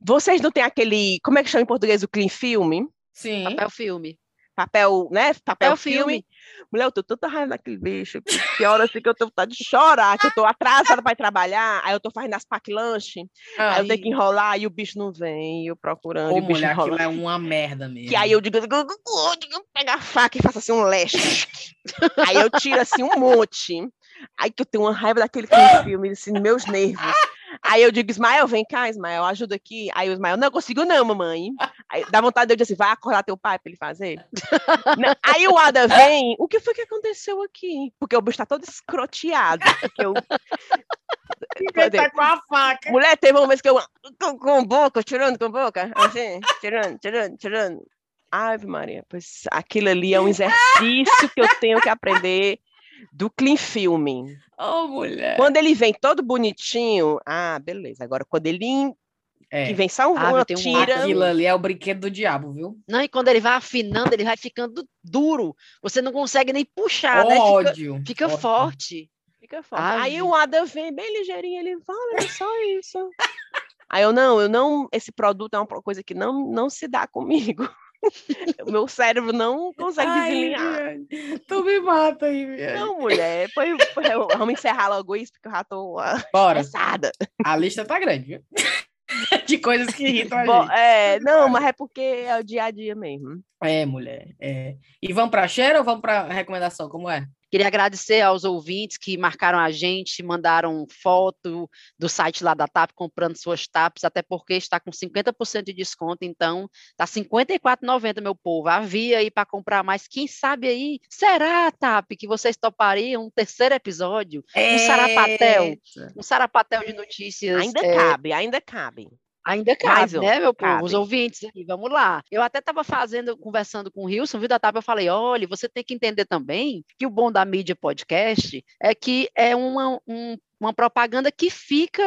Vocês não têm aquele. Como é que chama em português o clean film? Sim. Papel filme. Papel, né? Papel, Papel filme. filme. Mulher, eu tô tanta raiva daquele bicho. que hora assim que eu tô vontade de chorar, que eu tô atrasada para ir trabalhar, aí eu tô fazendo as pack lanche, aí eu tenho que enrolar e o bicho não vem, eu procurando, Ô, e o bicho mulher, aquilo enrola. é uma merda mesmo. Que aí eu digo, pega a faca e faço assim um leste. aí eu tiro assim um monte. Aí que eu tenho uma raiva daquele filme, assim, meus nervos. Aí eu digo, Ismael, vem cá, Ismael, ajuda aqui. Aí o Ismael, não consigo não, mamãe. Aí dá vontade de eu dizer assim, vai acordar teu pai para ele fazer. Não, Aí o Ada vem, o que foi que aconteceu aqui? Porque o bicho tá todo escroteado. eu- tá com a faca. Mulher, teve uma vez que eu com, com boca, tirando com boca, assim, tirando, tirando, tirando. Ave Maria, pois aquilo ali é um exercício que eu tenho que aprender do clean filming. Ô, mulher. Quando ele vem todo bonitinho, ah, beleza. Agora, quando ele in- É, que vem só Ah, uma tem um tira, aquilo ali é o brinquedo do diabo, viu? Não, e quando ele vai afinando, ele vai ficando duro. Você não consegue nem puxar, né? Fica, ódio. fica ódio. forte. fica forte. Ave. Aí o Ada vem bem ligeirinho, ele fala, é só isso. Aí eu, não, eu não, esse produto é uma coisa que não, não se dá comigo. o meu cérebro não consegue Ai, Tu me mata aí. Não, mulher, depois eu- vamos encerrar logo isso, porque eu já tô ah, Bora. cansada. A lista tá grande, viu? De coisas que irritam a Bom, gente. é, não, mas é porque é o dia a dia mesmo. É, mulher. É. E vamos pra cheiro ou vamos pra recomendação? Como é? Queria agradecer aos ouvintes que marcaram a gente, mandaram foto do site lá da TAP comprando suas TAPs, até porque está com 50% de desconto, então tá R$ 54,90, meu povo. Havia aí para comprar mais. Quem sabe aí, será, TAP, que vocês topariam um terceiro episódio? Um sarapatel. Eita. Um sarapatel de notícias. Ainda é, cabe, ainda cabe. Ainda cabe, um, né, meu povo? Os cabe. ouvintes aí, vamos lá. Eu até estava fazendo, conversando com o Wilson, viu, da TAP, eu falei, olha, você tem que entender também que o bom da mídia podcast é que é uma, um- uma propaganda que fica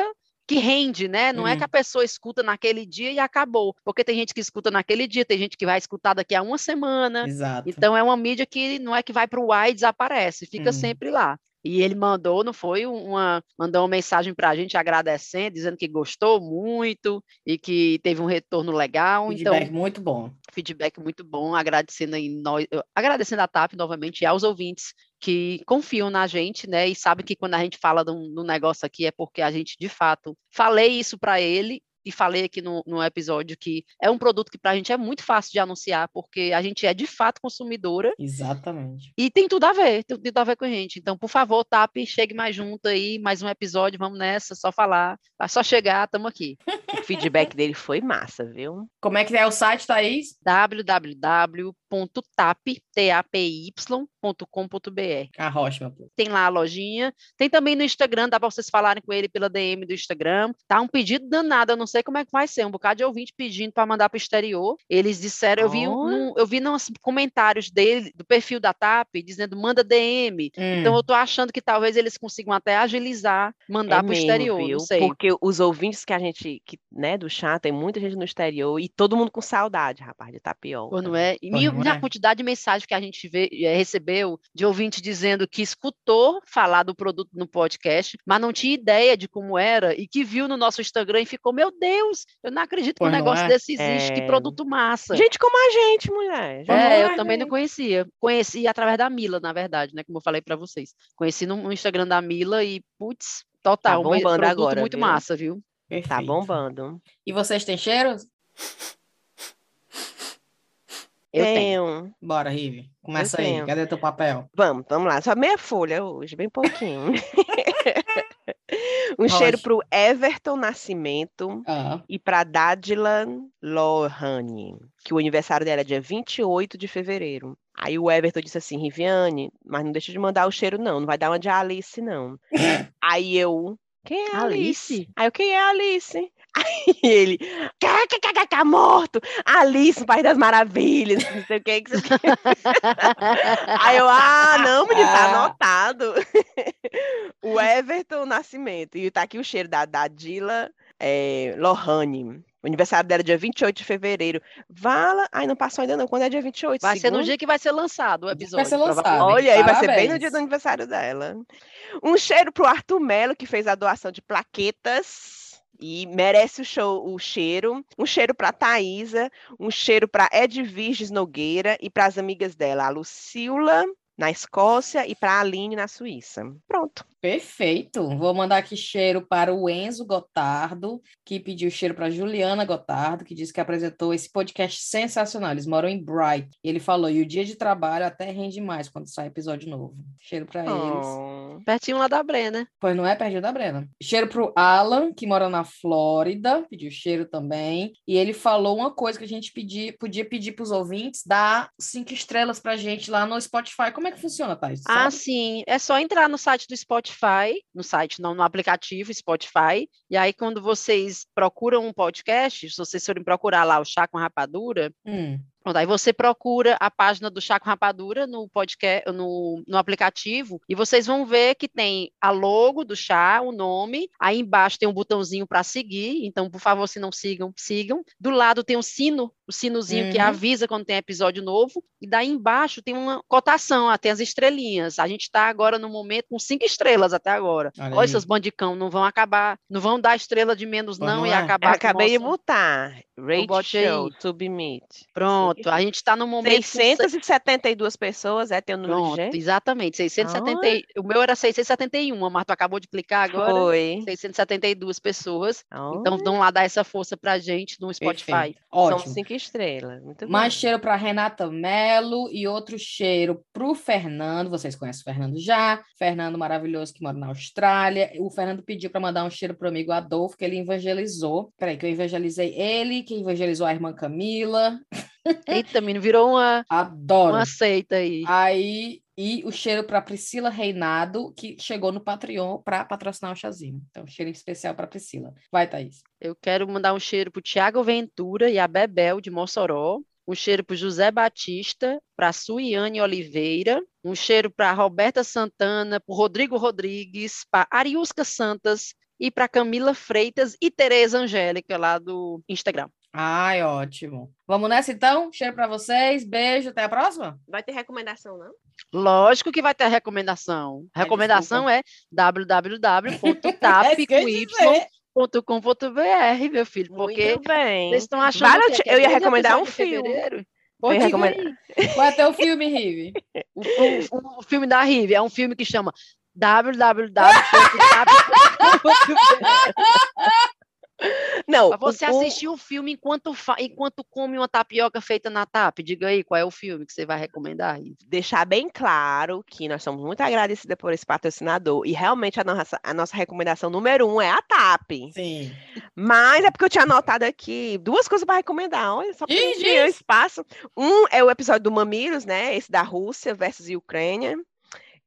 que rende, né? Não é Hum. que a pessoa escuta naquele dia e acabou. Porque tem gente que escuta naquele dia, tem gente que vai escutar daqui a uma semana. Exato. Então é uma mídia que não é que vai para o ar e desaparece, fica Hum. sempre lá. E ele mandou, não foi uma, mandou uma mensagem para a gente agradecendo, dizendo que gostou muito e que teve um retorno legal. Feedback Então, muito bom. feedback muito bom, agradecendo aí nós, agradecendo a TAP novamente e aos ouvintes que confiam na gente, né? E sabem que quando a gente fala do, do negócio aqui é porque a gente de fato falei isso para ele e falei aqui no, no episódio que é um produto que para a gente é muito fácil de anunciar, porque a gente é de fato consumidora Exatamente. e tem tudo a ver, tem tudo a ver com a gente. Então, por favor, TAP, chegue mais junto aí, mais um episódio, vamos nessa, só falar, é só chegar, estamos aqui. O feedback dele foi massa, viu? Como é que é o site, Thaís? www.tapy.com.br. A meu povo. Tem lá a lojinha. Tem também no Instagram, dá para vocês falarem com ele pela DM do Instagram. Tá um pedido danado, eu não sei como é que vai ser. Um bocado de ouvinte pedindo para mandar para o exterior. Eles disseram, eu vi, um- eu vi nos comentários dele, do perfil da TAP, dizendo manda DM. Então Hum. eu tô achando que talvez eles consigam até agilizar, mandar é para o exterior, viu? não sei. Porque os ouvintes que a gente, que, né, do chat, tem muita gente no exterior e todo mundo com saudade, rapaz, de tapioca. Não é? E não minha é? quantidade de mensagem que a gente vê- eh, recebeu de ouvinte dizendo que escutou falar do produto no podcast, mas não tinha ideia de como era e que viu no nosso Instagram e ficou, meu Deus, eu não acredito que um Pois negócio é? desse existe, que É. produto massa. Gente como a gente, mulher. Gente Pois É, eu é, também não gente. conhecia. Conheci através da Mila, na verdade, né? Como eu falei para vocês. Conheci no, Instagram da Mila e, putz, total, um bombando produto agora, muito viu? massa, viu? Tá Perfeito. bombando. E vocês têm cheiros? Eu tenho. tenho. Bora, Rive. Começa aí. Cadê teu papel? Vamos, vamos lá. Só meia folha hoje, bem pouquinho. um Pode. cheiro pro Everton Nascimento Ah, e pra Dádila Lohane, que o aniversário dela é dia 28 de fevereiro. Aí o Everton disse assim, Riviane, mas não deixa de mandar o cheiro não, não vai dar uma de Alice não. Aí eu, quem é Alice? Alice? Aí eu, quem é Alice? Aí ele, kkkkk, morto, Alice, País das Maravilhas, não sei o que. que você... Aí eu, ah, não, menino, tá Ah. anotado. o Everton Nascimento. E tá aqui o cheiro da, da Dila é, Lohane. O aniversário dela é dia 28 de fevereiro. Vala. Ai, não passou ainda não. Quando é dia 28? Vai ser no Segundo? dia que vai ser lançado o Vai episódio. ser lançado. Olha aí, vai ser bem no dia do aniversário dela. Um cheiro pro Arthur Melo, que fez a doação de plaquetas. E merece o, show, o cheiro. Um cheiro para Thaisa, um cheiro para Edviges Nogueira e para as amigas dela, a Lucila, na Escócia, e para a Aline, na Suíça. Pronto. perfeito. Vou mandar aqui cheiro para o Enzo Gotardo, que pediu cheiro para Juliana Gotardo, que disse que apresentou esse podcast sensacional. Eles moram em Bright. Ele falou: e o dia de trabalho até rende mais quando sai episódio novo. Cheiro para eles. Oh. Pertinho lá da Brena. Pois não é pertinho da Brena. Cheiro pro Alan, que mora na Flórida, pediu cheiro também. E ele falou uma coisa que a gente pedir, podia pedir pros ouvintes, dar cinco estrelas pra gente lá no Spotify. Como é que funciona, Thais? Ah, sim. É só entrar no site do Spotify, no site, não, no aplicativo Spotify. E aí, quando vocês procuram um podcast, se vocês forem procurar lá o Chá com Rapadura, Hum, Pronto, aí você procura a página do Chá com Rapadura no podcast, no, no aplicativo, e vocês vão ver que tem a logo do chá, o nome, aí embaixo tem um botãozinho para seguir, então, por favor, se não sigam, sigam. Do lado tem um sino, o sinozinho que Uhum. avisa quando tem episódio novo, e daí embaixo tem uma cotação, ah, tem as estrelinhas. A gente está agora no momento com cinco estrelas até agora. Olha Olha, aí. seus bandicão, não vão acabar, não vão dar estrela de menos, Pois não, não e acabar Eu acabei de nossa- botar. Rate Show. Submit. Pronto, a gente está no momento. com 672 pessoas, é, tem o número Pronto, de exatamente. 670, e- o meu era 671, mas tu acabou de clicar agora. Foi. 672 pessoas. Então, Oh, vão lá dar essa força pra gente no Spotify. perfeito. são Ótimo. cinco estrelas. Muito Mais bom. cheiro para Renata Mello e outro cheiro para o Fernando. Vocês conhecem o Fernando já. Fernando maravilhoso que mora na Austrália. O Fernando pediu para mandar um cheiro para o amigo Adolfo, que ele evangelizou. Peraí, que eu evangelizei ele, que evangelizou a irmã Camila. Eita, menino, virou uma, Adoro. uma seita aí. Aí, e o cheiro para Priscila Reinado, que chegou no Patreon para patrocinar o chazinho. Então, cheiro especial para Priscila. Vai, Thaís. Eu quero mandar um cheiro pro Tiago Ventura e a Bebel de Mossoró. Um cheiro para José Batista, para Suiane Oliveira, um cheiro para Roberta Santana, para Rodrigo Rodrigues, para Ariusca Santas e para Camila Freitas e Tereza Angélica, lá do Instagram. Ai, ótimo. Vamos nessa então? Cheiro para vocês. Beijo, até a próxima. Vai ter recomendação, não? Lógico que vai ter recomendação. Ai, recomendação é É meu filho, porque Muito bem. vocês estão achando que é é eu ia recomendar um filme. fevereiro? Eu Pode ia ir recomendar- aí. Vai ter o filme, Rive. O, o- o filme da Rive é um filme que chama www.tap. Não, você o- o- assistir o filme enquanto, fa- enquanto come uma tapioca feita na TAP. Diga aí qual é o filme que você vai recomendar, Rive. deixar bem claro que nós somos muito agradecidas por esse patrocinador e realmente a nossa, a nossa recomendação número um é a TAP. Sim. Mas é porque eu tinha anotado aqui duas coisas para recomendar. Olha só, diz. espaço. Um é o episódio do Mamilos, né? Esse da Rússia versus Ucrânia,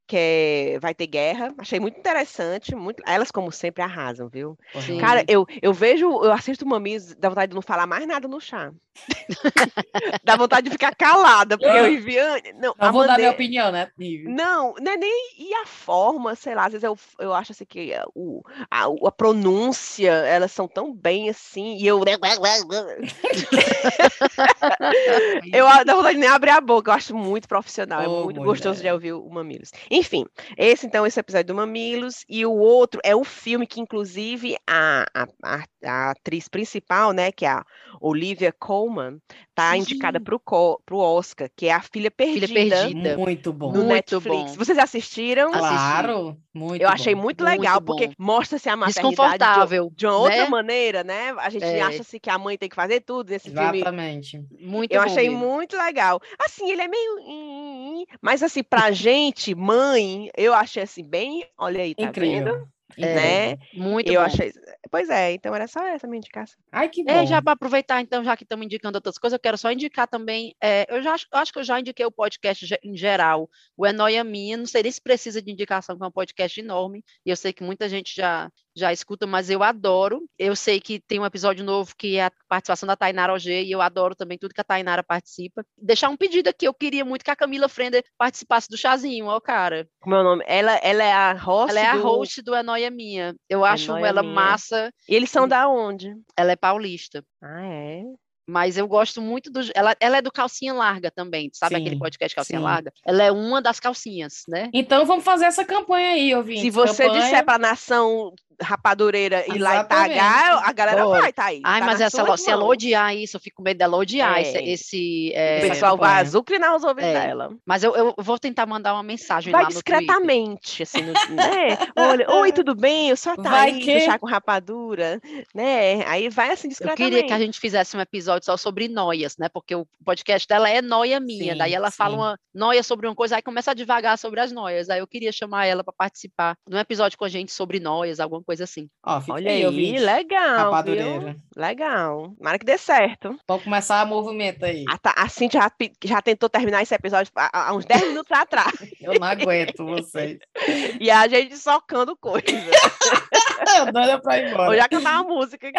que é- vai ter guerra. Achei muito interessante. Muito... Elas, como sempre, arrasam, viu? Sim. Cara, eu, eu vejo, eu assisto o Mamilos, dá vontade de não falar mais nada no chá. dá vontade de ficar calada, porque eu Viviane. Não, Não a vou dar minha maneira- opinião, né, não, não é nem e a forma, sei lá, às vezes eu, eu acho assim que a- o, a, a pronúncia, elas são tão bem assim, e eu eu dá vontade de nem abrir a boca, eu acho muito profissional, é Ô, muito gostoso de mulher. ouvir o Mamilos. Enfim, esse então, esse episódio do Mamilos, e o outro é o filme que inclusive a, a, a, a atriz principal, né, que é a Olivia Colman, tá Sim. indicada pro, co- pro Oscar, que é a Filha Perdida, Perdida. Muito bom. no Muito Netflix. bom. Vocês assistiram? Assisti. Claro, muito Eu achei bom. muito Muito legal, bom. porque mostra-se a maternidade de, Desconfortável. de uma outra né? maneira, né? A gente É. acha-se que a mãe tem que fazer tudo nesse filme. Exatamente. Muito Eu bom achei mesmo. muito legal. Assim, ele é meio. Mas assim, pra gente, mãe, eu achei assim, bem. Olha aí, tá Incrível. vendo? Incrível. Né? Muito eu bom. achei. Pois é, então era só essa a minha indicação. Ai, que bom. É, já para aproveitar, então, já que estamos indicando outras coisas, eu quero só indicar também. é, eu já acho, eu acho que eu já indiquei o podcast em geral, o É Noia Minha. Não sei nem se precisa de indicação, que é um podcast enorme. E eu sei que muita gente já, já escuta, mas eu adoro. Eu sei que tem um episódio novo que é a participação da Tainara OG, e eu adoro também tudo que a Tainara participa. Deixar um pedido aqui, eu queria muito que a Camila Frender participasse do chazinho, ó, cara. Como é o nome? Ela, ela é a host. Ela é a do- host do É Noia Minha. Eu acho Noia ela Minha. massa. E eles são da onde? Ela é paulista. Ah, é? Mas eu gosto muito do. Ela, ela é do Calcinha Larga também, sabe aquele Sim, podcast Calcinha sim. Larga? Ela é uma das calcinhas, né? Então vamos fazer essa campanha aí, ouvinte. Se você campanha... disser pra nação rapadureira ir lá e tagar, a galera Bora. vai, Thaís. Ai, tá mas essa, suas se ela odiar isso, eu fico com medo dela odiar esse. É. esse, O é, pessoal vai azucrinar os ouvidos É. dela. Mas eu, eu vou tentar mandar uma mensagem Vai lá no Twitter. discretamente, assim, no, né? Olha, oi, tudo bem? Eu sou a Vai Thaís, que- do chá com rapadura, né? Aí vai assim Eu discretamente. queria que a gente fizesse um episódio só sobre noias, né? Porque o podcast dela é noia minha. Sim, daí ela fala sim. uma noia sobre uma coisa, aí começa a devagar sobre as noias. Aí eu queria chamar ela para participar de um episódio com a gente sobre noias, alguma coisa assim. Ó, Olha aí, aí, legal, viu? Legal. Tomara que dê certo. Vamos começar o movimento aí. A, Ta- a Cintia já, já tentou terminar esse episódio há, há uns 10 minutos atrás. Eu não aguento vocês. E a gente socando coisa. Eu doida pra ir embora. Vou já cantar uma música aqui.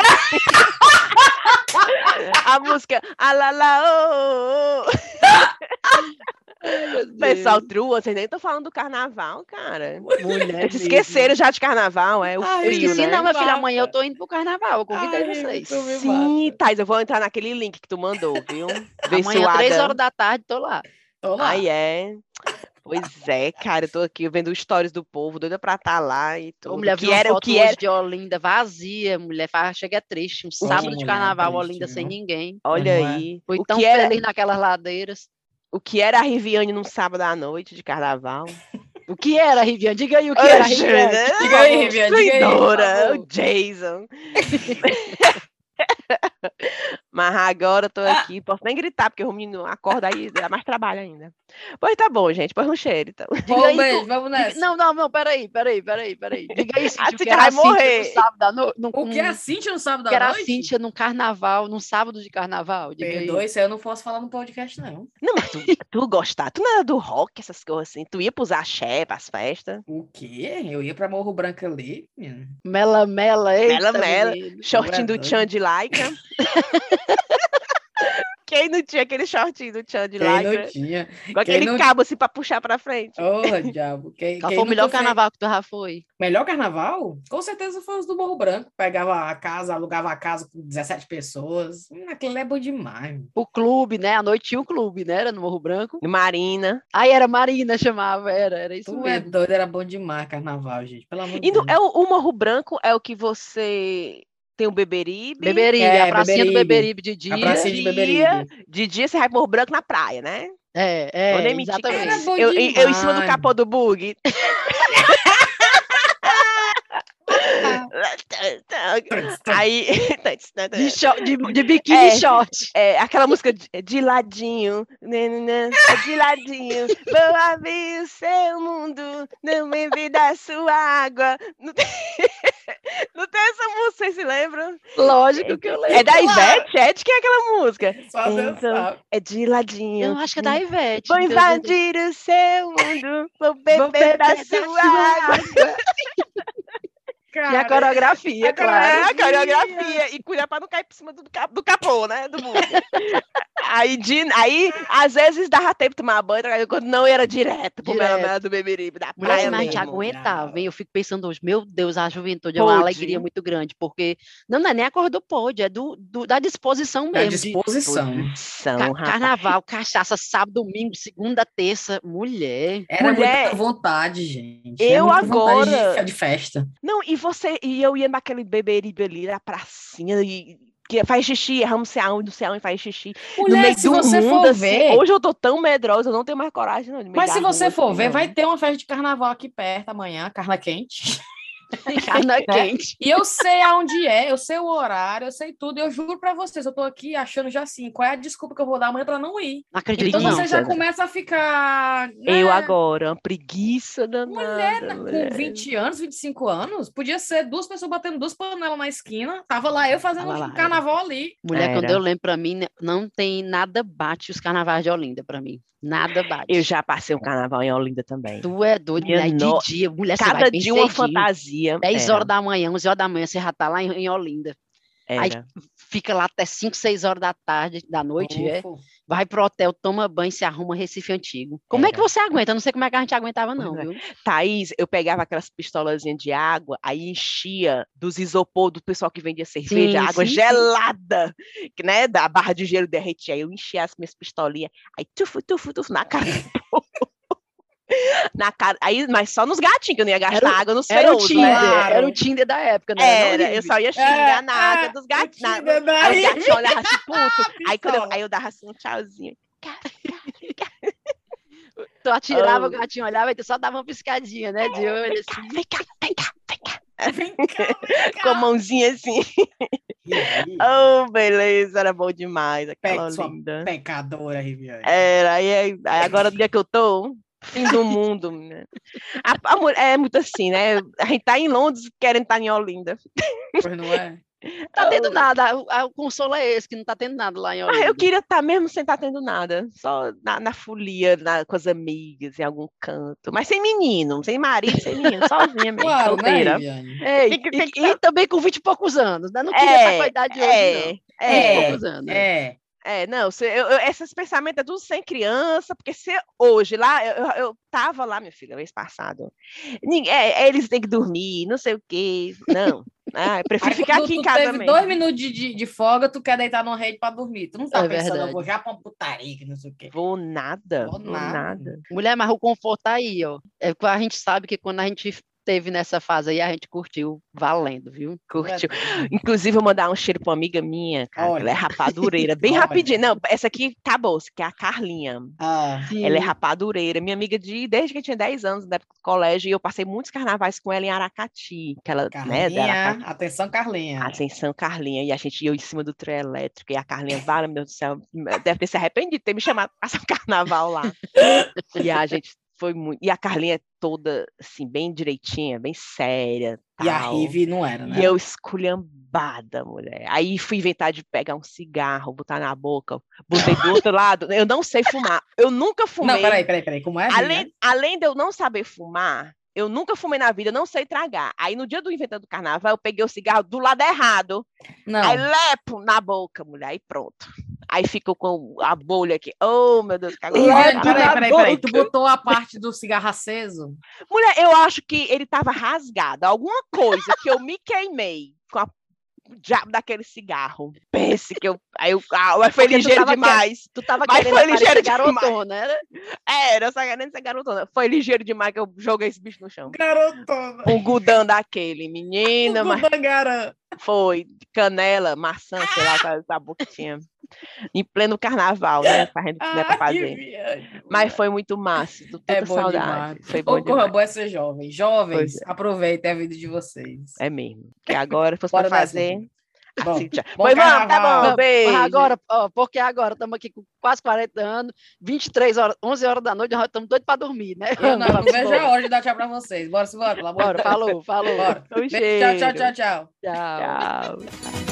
a música Alala, oh, oh. Pessoal, trua, vocês nem estão falando do carnaval, cara. Mulher Vocês esqueceram já de carnaval, é o Ai, Eu frio, esqueci, né? não, minha filha, amanhã eu tô indo pro carnaval, eu convidei Ai, vocês. Sim. Thais, eu vou entrar naquele link que tu mandou, viu? Amanhã, três horas da tarde, tô lá. Tô lá. Ai, é. Pois é, cara, eu tô aqui vendo stories do povo, doida pra estar lá e Ô, tudo. mulher, que era, o que era. de Olinda vazia, mulher, chega triste, um sábado de carnaval, triste, Olinda sem ninguém. Olha é? aí. Fui O tão que era, feliz naquelas ladeiras. o que era a Riviane num sábado à noite de carnaval? O que era, Riviane? Diga aí o que era, Oxe, Riviane. né? Diga aí, Riviane, diga aí, o Jason. Mas agora eu tô Ah. aqui, posso nem gritar, porque o menino acorda aí, dá mais trabalho ainda. Pois tá bom, gente, põe um cheiro, então. Bom, aí, beijo, tu- vamos nessa. Não, não, não, peraí, peraí, peraí, peraí. Diga aí, A Cíntia, o que Cíntia era vai a Cíntia morrer. no sábado à noite. O que é a Cintia no sábado que à era a noite? Cíntia num carnaval, num sábado de carnaval? Diga aí. Perdoe, isso aí eu não posso falar no podcast, não. Não, mas tu, tu gostar, tu não era do rock, essas coisas assim, tu ia pros axé, pras festas, O quê? Eu ia pra Morro Branco ali. Mela, mela, eita, mela. menino. shortinho do doido. Chan de Laika. Quem não tinha aquele shortinho do Chan de Quem não tinha? Com aquele não- cabo assim pra puxar pra frente. Ô, diabo. Quem, Qual quem foi o melhor fez- carnaval que tu já foi? Melhor carnaval? Com certeza foi os do Morro Branco. Pegava a casa, alugava a casa com 17 pessoas. Hum, Aquilo é bom demais. O clube, né? À noite tinha um clube, né? Era no Morro Branco. Marina. Aí era Marina, chamava, era, era isso Tu é mesmo. doido, era bom demais carnaval, gente. Pelo amor de Deus. é o, o Morro Branco é o que você tem o Beberibe. Beberibe, É, a pracinha do Beberibe. Beberibe de dia. A pracinha de dia. Beberibe. De dia você vai Morro Branco na praia, né? É, é, Vou nem mentir que exatamente. Eu, eu, eu em cima do capô do bug. Aí. De, short, de, de biquíni É. e short. É, aquela música de, de ladinho, né, né, né, é de ladinho, vou abrir o seu mundo, não bebe da sua água. Não tem, não tem essa música, vocês se lembram? Lógico que eu lembro. É da. Ivete, é de quem é aquela música? Só Então. É de ladinho. Eu acho que é da Ivete. Vou Deus invadir o seu mundo, vou beber, Vou da beber sua água. E a coreografia, É, claro. a coreografia. E cuidar pra não cair por cima do, cap- do capô, né? Do mundo. aí, de, aí, às vezes, dava tempo de tomar banho, quando não era direto pro Direto. Mela do Beberibe, da Mulher, praia mas a aguentava, hein? Eu fico pensando hoje, meu Deus, a juventude é uma Pode. alegria muito grande, porque não, não é nem a cor do pode, é do, do- da disposição Da mesmo. de disposição. Posição, ca- rapaz. carnaval, cachaça, sábado, domingo, segunda, terça, mulher. Era Mulher, muita vontade, gente. eu de agora- ficar de festa. Não, e você, e eu ia naquele Beberibe ali, na pracinha, e que faz xixi, erramos sei aonde, não sei aonde, faz xixi. Mulher, se você mundo, for assim, ver. Hoje eu tô tão medrosa, eu não tenho mais coragem, não. Mas se você for ver, não. vai ter uma festa de carnaval aqui perto amanhã, carne quente. Carne quente. E eu sei aonde é, eu sei o horário, eu sei tudo. Eu juro pra vocês, eu tô aqui achando já assim, qual é a desculpa que eu vou dar amanhã pra não ir? Não acredito, Então não. você já começa a ficar. Eu né, agora, uma preguiça danada. Mulher mulher. com 20 anos, 25 anos, podia ser duas pessoas batendo duas panelas na esquina. Tava lá eu fazendo Tava lá, um carnaval ali. Mulher, quando Era. eu lembro pra mim, né, não tem nada bate os carnavais de Olinda pra mim. Nada bate. Eu já passei um carnaval em Olinda também. Tu é doido, mulher, no- de dia. Mulher, você Cada vai bem dia uma cedinho. Fantasia. 10 era, horas da manhã, 11 horas da manhã, você já tá lá em, em Olinda. aí- era. Fica lá até 5, 6 horas da tarde, da noite, é. Vai pro hotel, toma banho, se arruma Recife Antigo. Como é que Era. você aguenta? Eu não sei como é que a gente aguentava, não, é. viu? Thaís, eu pegava aquelas pistolazinhas de água, aí enchia dos isopor do pessoal que vendia cerveja, Sim, água sim, sim. gelada, que, né, da barra de gelo derretia. Aí eu enchia as minhas pistolinhas, aí tufo, tufo, tufo, na cara do povo. Na cara, aí, mas só nos gatinhos, que eu não ia gastar Era água nos Era o feudos, Tinder, né? Era o Tinder da época, né? Não, Era, eu só ia xingar É, na água é, dos gatinhos. na- Aí os gatinhos olhavam assim, puto. Aí, quando eu, aí eu dava assim um tchauzinho. Tu atirava, Oh. o gatinho olhava e tu só dava uma piscadinha, né? De olho, assim. Vem cá, vem cá, vem cá. Vem cá, vem Com a cá. mãozinha assim. Oh, beleza, era bom demais. Aquela linda. Pecadora, Riviane. Era, aí agora do dia que eu tô, fim do mundo. né? A, a é muito assim, né? A gente tá em Londres querendo estar em Olinda. Pois não é? Tá tendo nada. O, consolo é esse, que não tá tendo nada lá em Ah, Olinda. eu queria estar mesmo sem estar tendo nada, só na, na folia, na- com as amigas, em algum canto, mas sem menino, sem marido, sem menino, sozinha mesmo, Claro, né, solteira. Ei, que- e, que- e também com 20 e poucos anos, né? Não queria É, estar com a idade de hoje, é, não. 20 é, e poucos anos. É. É, não, se- eu- eu- esses pensamentos é tudo sem criança, porque se hoje lá, eu, eu, eu tava lá, minha filha, mês passado, ninguém, é, eles têm que dormir, não sei o quê, não, ah, eu prefiro Aí, ficar quando aqui em tu casa teve mesmo. dois minutos de, de, de folga, tu quer deitar numa rede pra dormir. Tu não tá É pensando, eu verdade. vou já pra uma putaria, que não sei o quê. Vou nada, Vou nada. nada. Mulher, mas o conforto tá aí, ó. É, a gente sabe que quando a gente teve nessa fase aí, a gente curtiu valendo, viu? Curtiu. É. Inclusive, eu vou mandar um cheiro pra uma amiga minha, cara, ela é rapadureira, bem Olha. rapidinho. Não, essa aqui acabou, que é a Carlinha. Ah, Ela é rapadureira, minha amiga de desde que eu tinha 10 anos, da época do colégio, e eu passei muitos carnavais com ela em Aracati, que ela, né, da Aracati. Carlinha, atenção, Carlinha. Atenção, Carlinha, e a gente ia em cima do trio elétrico, e a Carlinha, vale, meu Deus do céu, deve ter se arrependido de ter me chamado para passar o carnaval lá. e a gente foi muito. E a Carlinha é toda, assim, bem direitinha, bem séria. E a tal. Rive não era, né? E eu esculhambada, mulher. Aí fui inventar de pegar um cigarro, botar na boca, botei do outro lado. Eu não sei fumar. Eu nunca fumei. Não, peraí, peraí, peraí. Como é? Além, além de eu não saber fumar, eu nunca fumei na vida, eu não sei tragar. Aí no dia do inventando do carnaval, eu peguei o cigarro do lado errado. Não. Aí lepo na boca, mulher, aí pronto. Aí ficou com a bolha aqui. Oh, meu Deus, que peraí, peraí, peraí. Tu botou a parte do cigarro aceso? Mulher, eu acho que ele tava rasgado. Alguma coisa que eu me queimei com a o diabo daquele cigarro. Pense que eu. Aí eu, ah, mas foi Porque tu ligeiro tava demais. Tu tava Mas querendo foi ligeiro demais. garotona, era? Era, eu só querendo ser garotona. Foi ligeiro demais que eu joguei esse bicho no chão. Garotona. Um gudão daquele, menina, mas Gudangara. foi canela, maçã, sei lá qual sabor que tinha. Em pleno carnaval, né? Pra gente né, pra fazer. Mas foi muito massa, tô É bom saudade. demais. Foi bom corra demais. bom é ser jovem. Jovens, é. aproveitem a vida de vocês. É mesmo. Que agora fosse nessa, fazer. Bom, assim, já. bom Pois vamos, tá bom, beijo. Mas agora, ó, porque agora estamos aqui com quase 40 anos, 23 horas, 11 horas da noite, nós estamos doidos para dormir, né? Eu não, não vejo a hora de dar tchau pra vocês. Bora, se bora, pelo amor de Bora, falou, falou. Bora. Um Beijo, Tchau, tchau, tchau, tchau. Tchau. Tchau.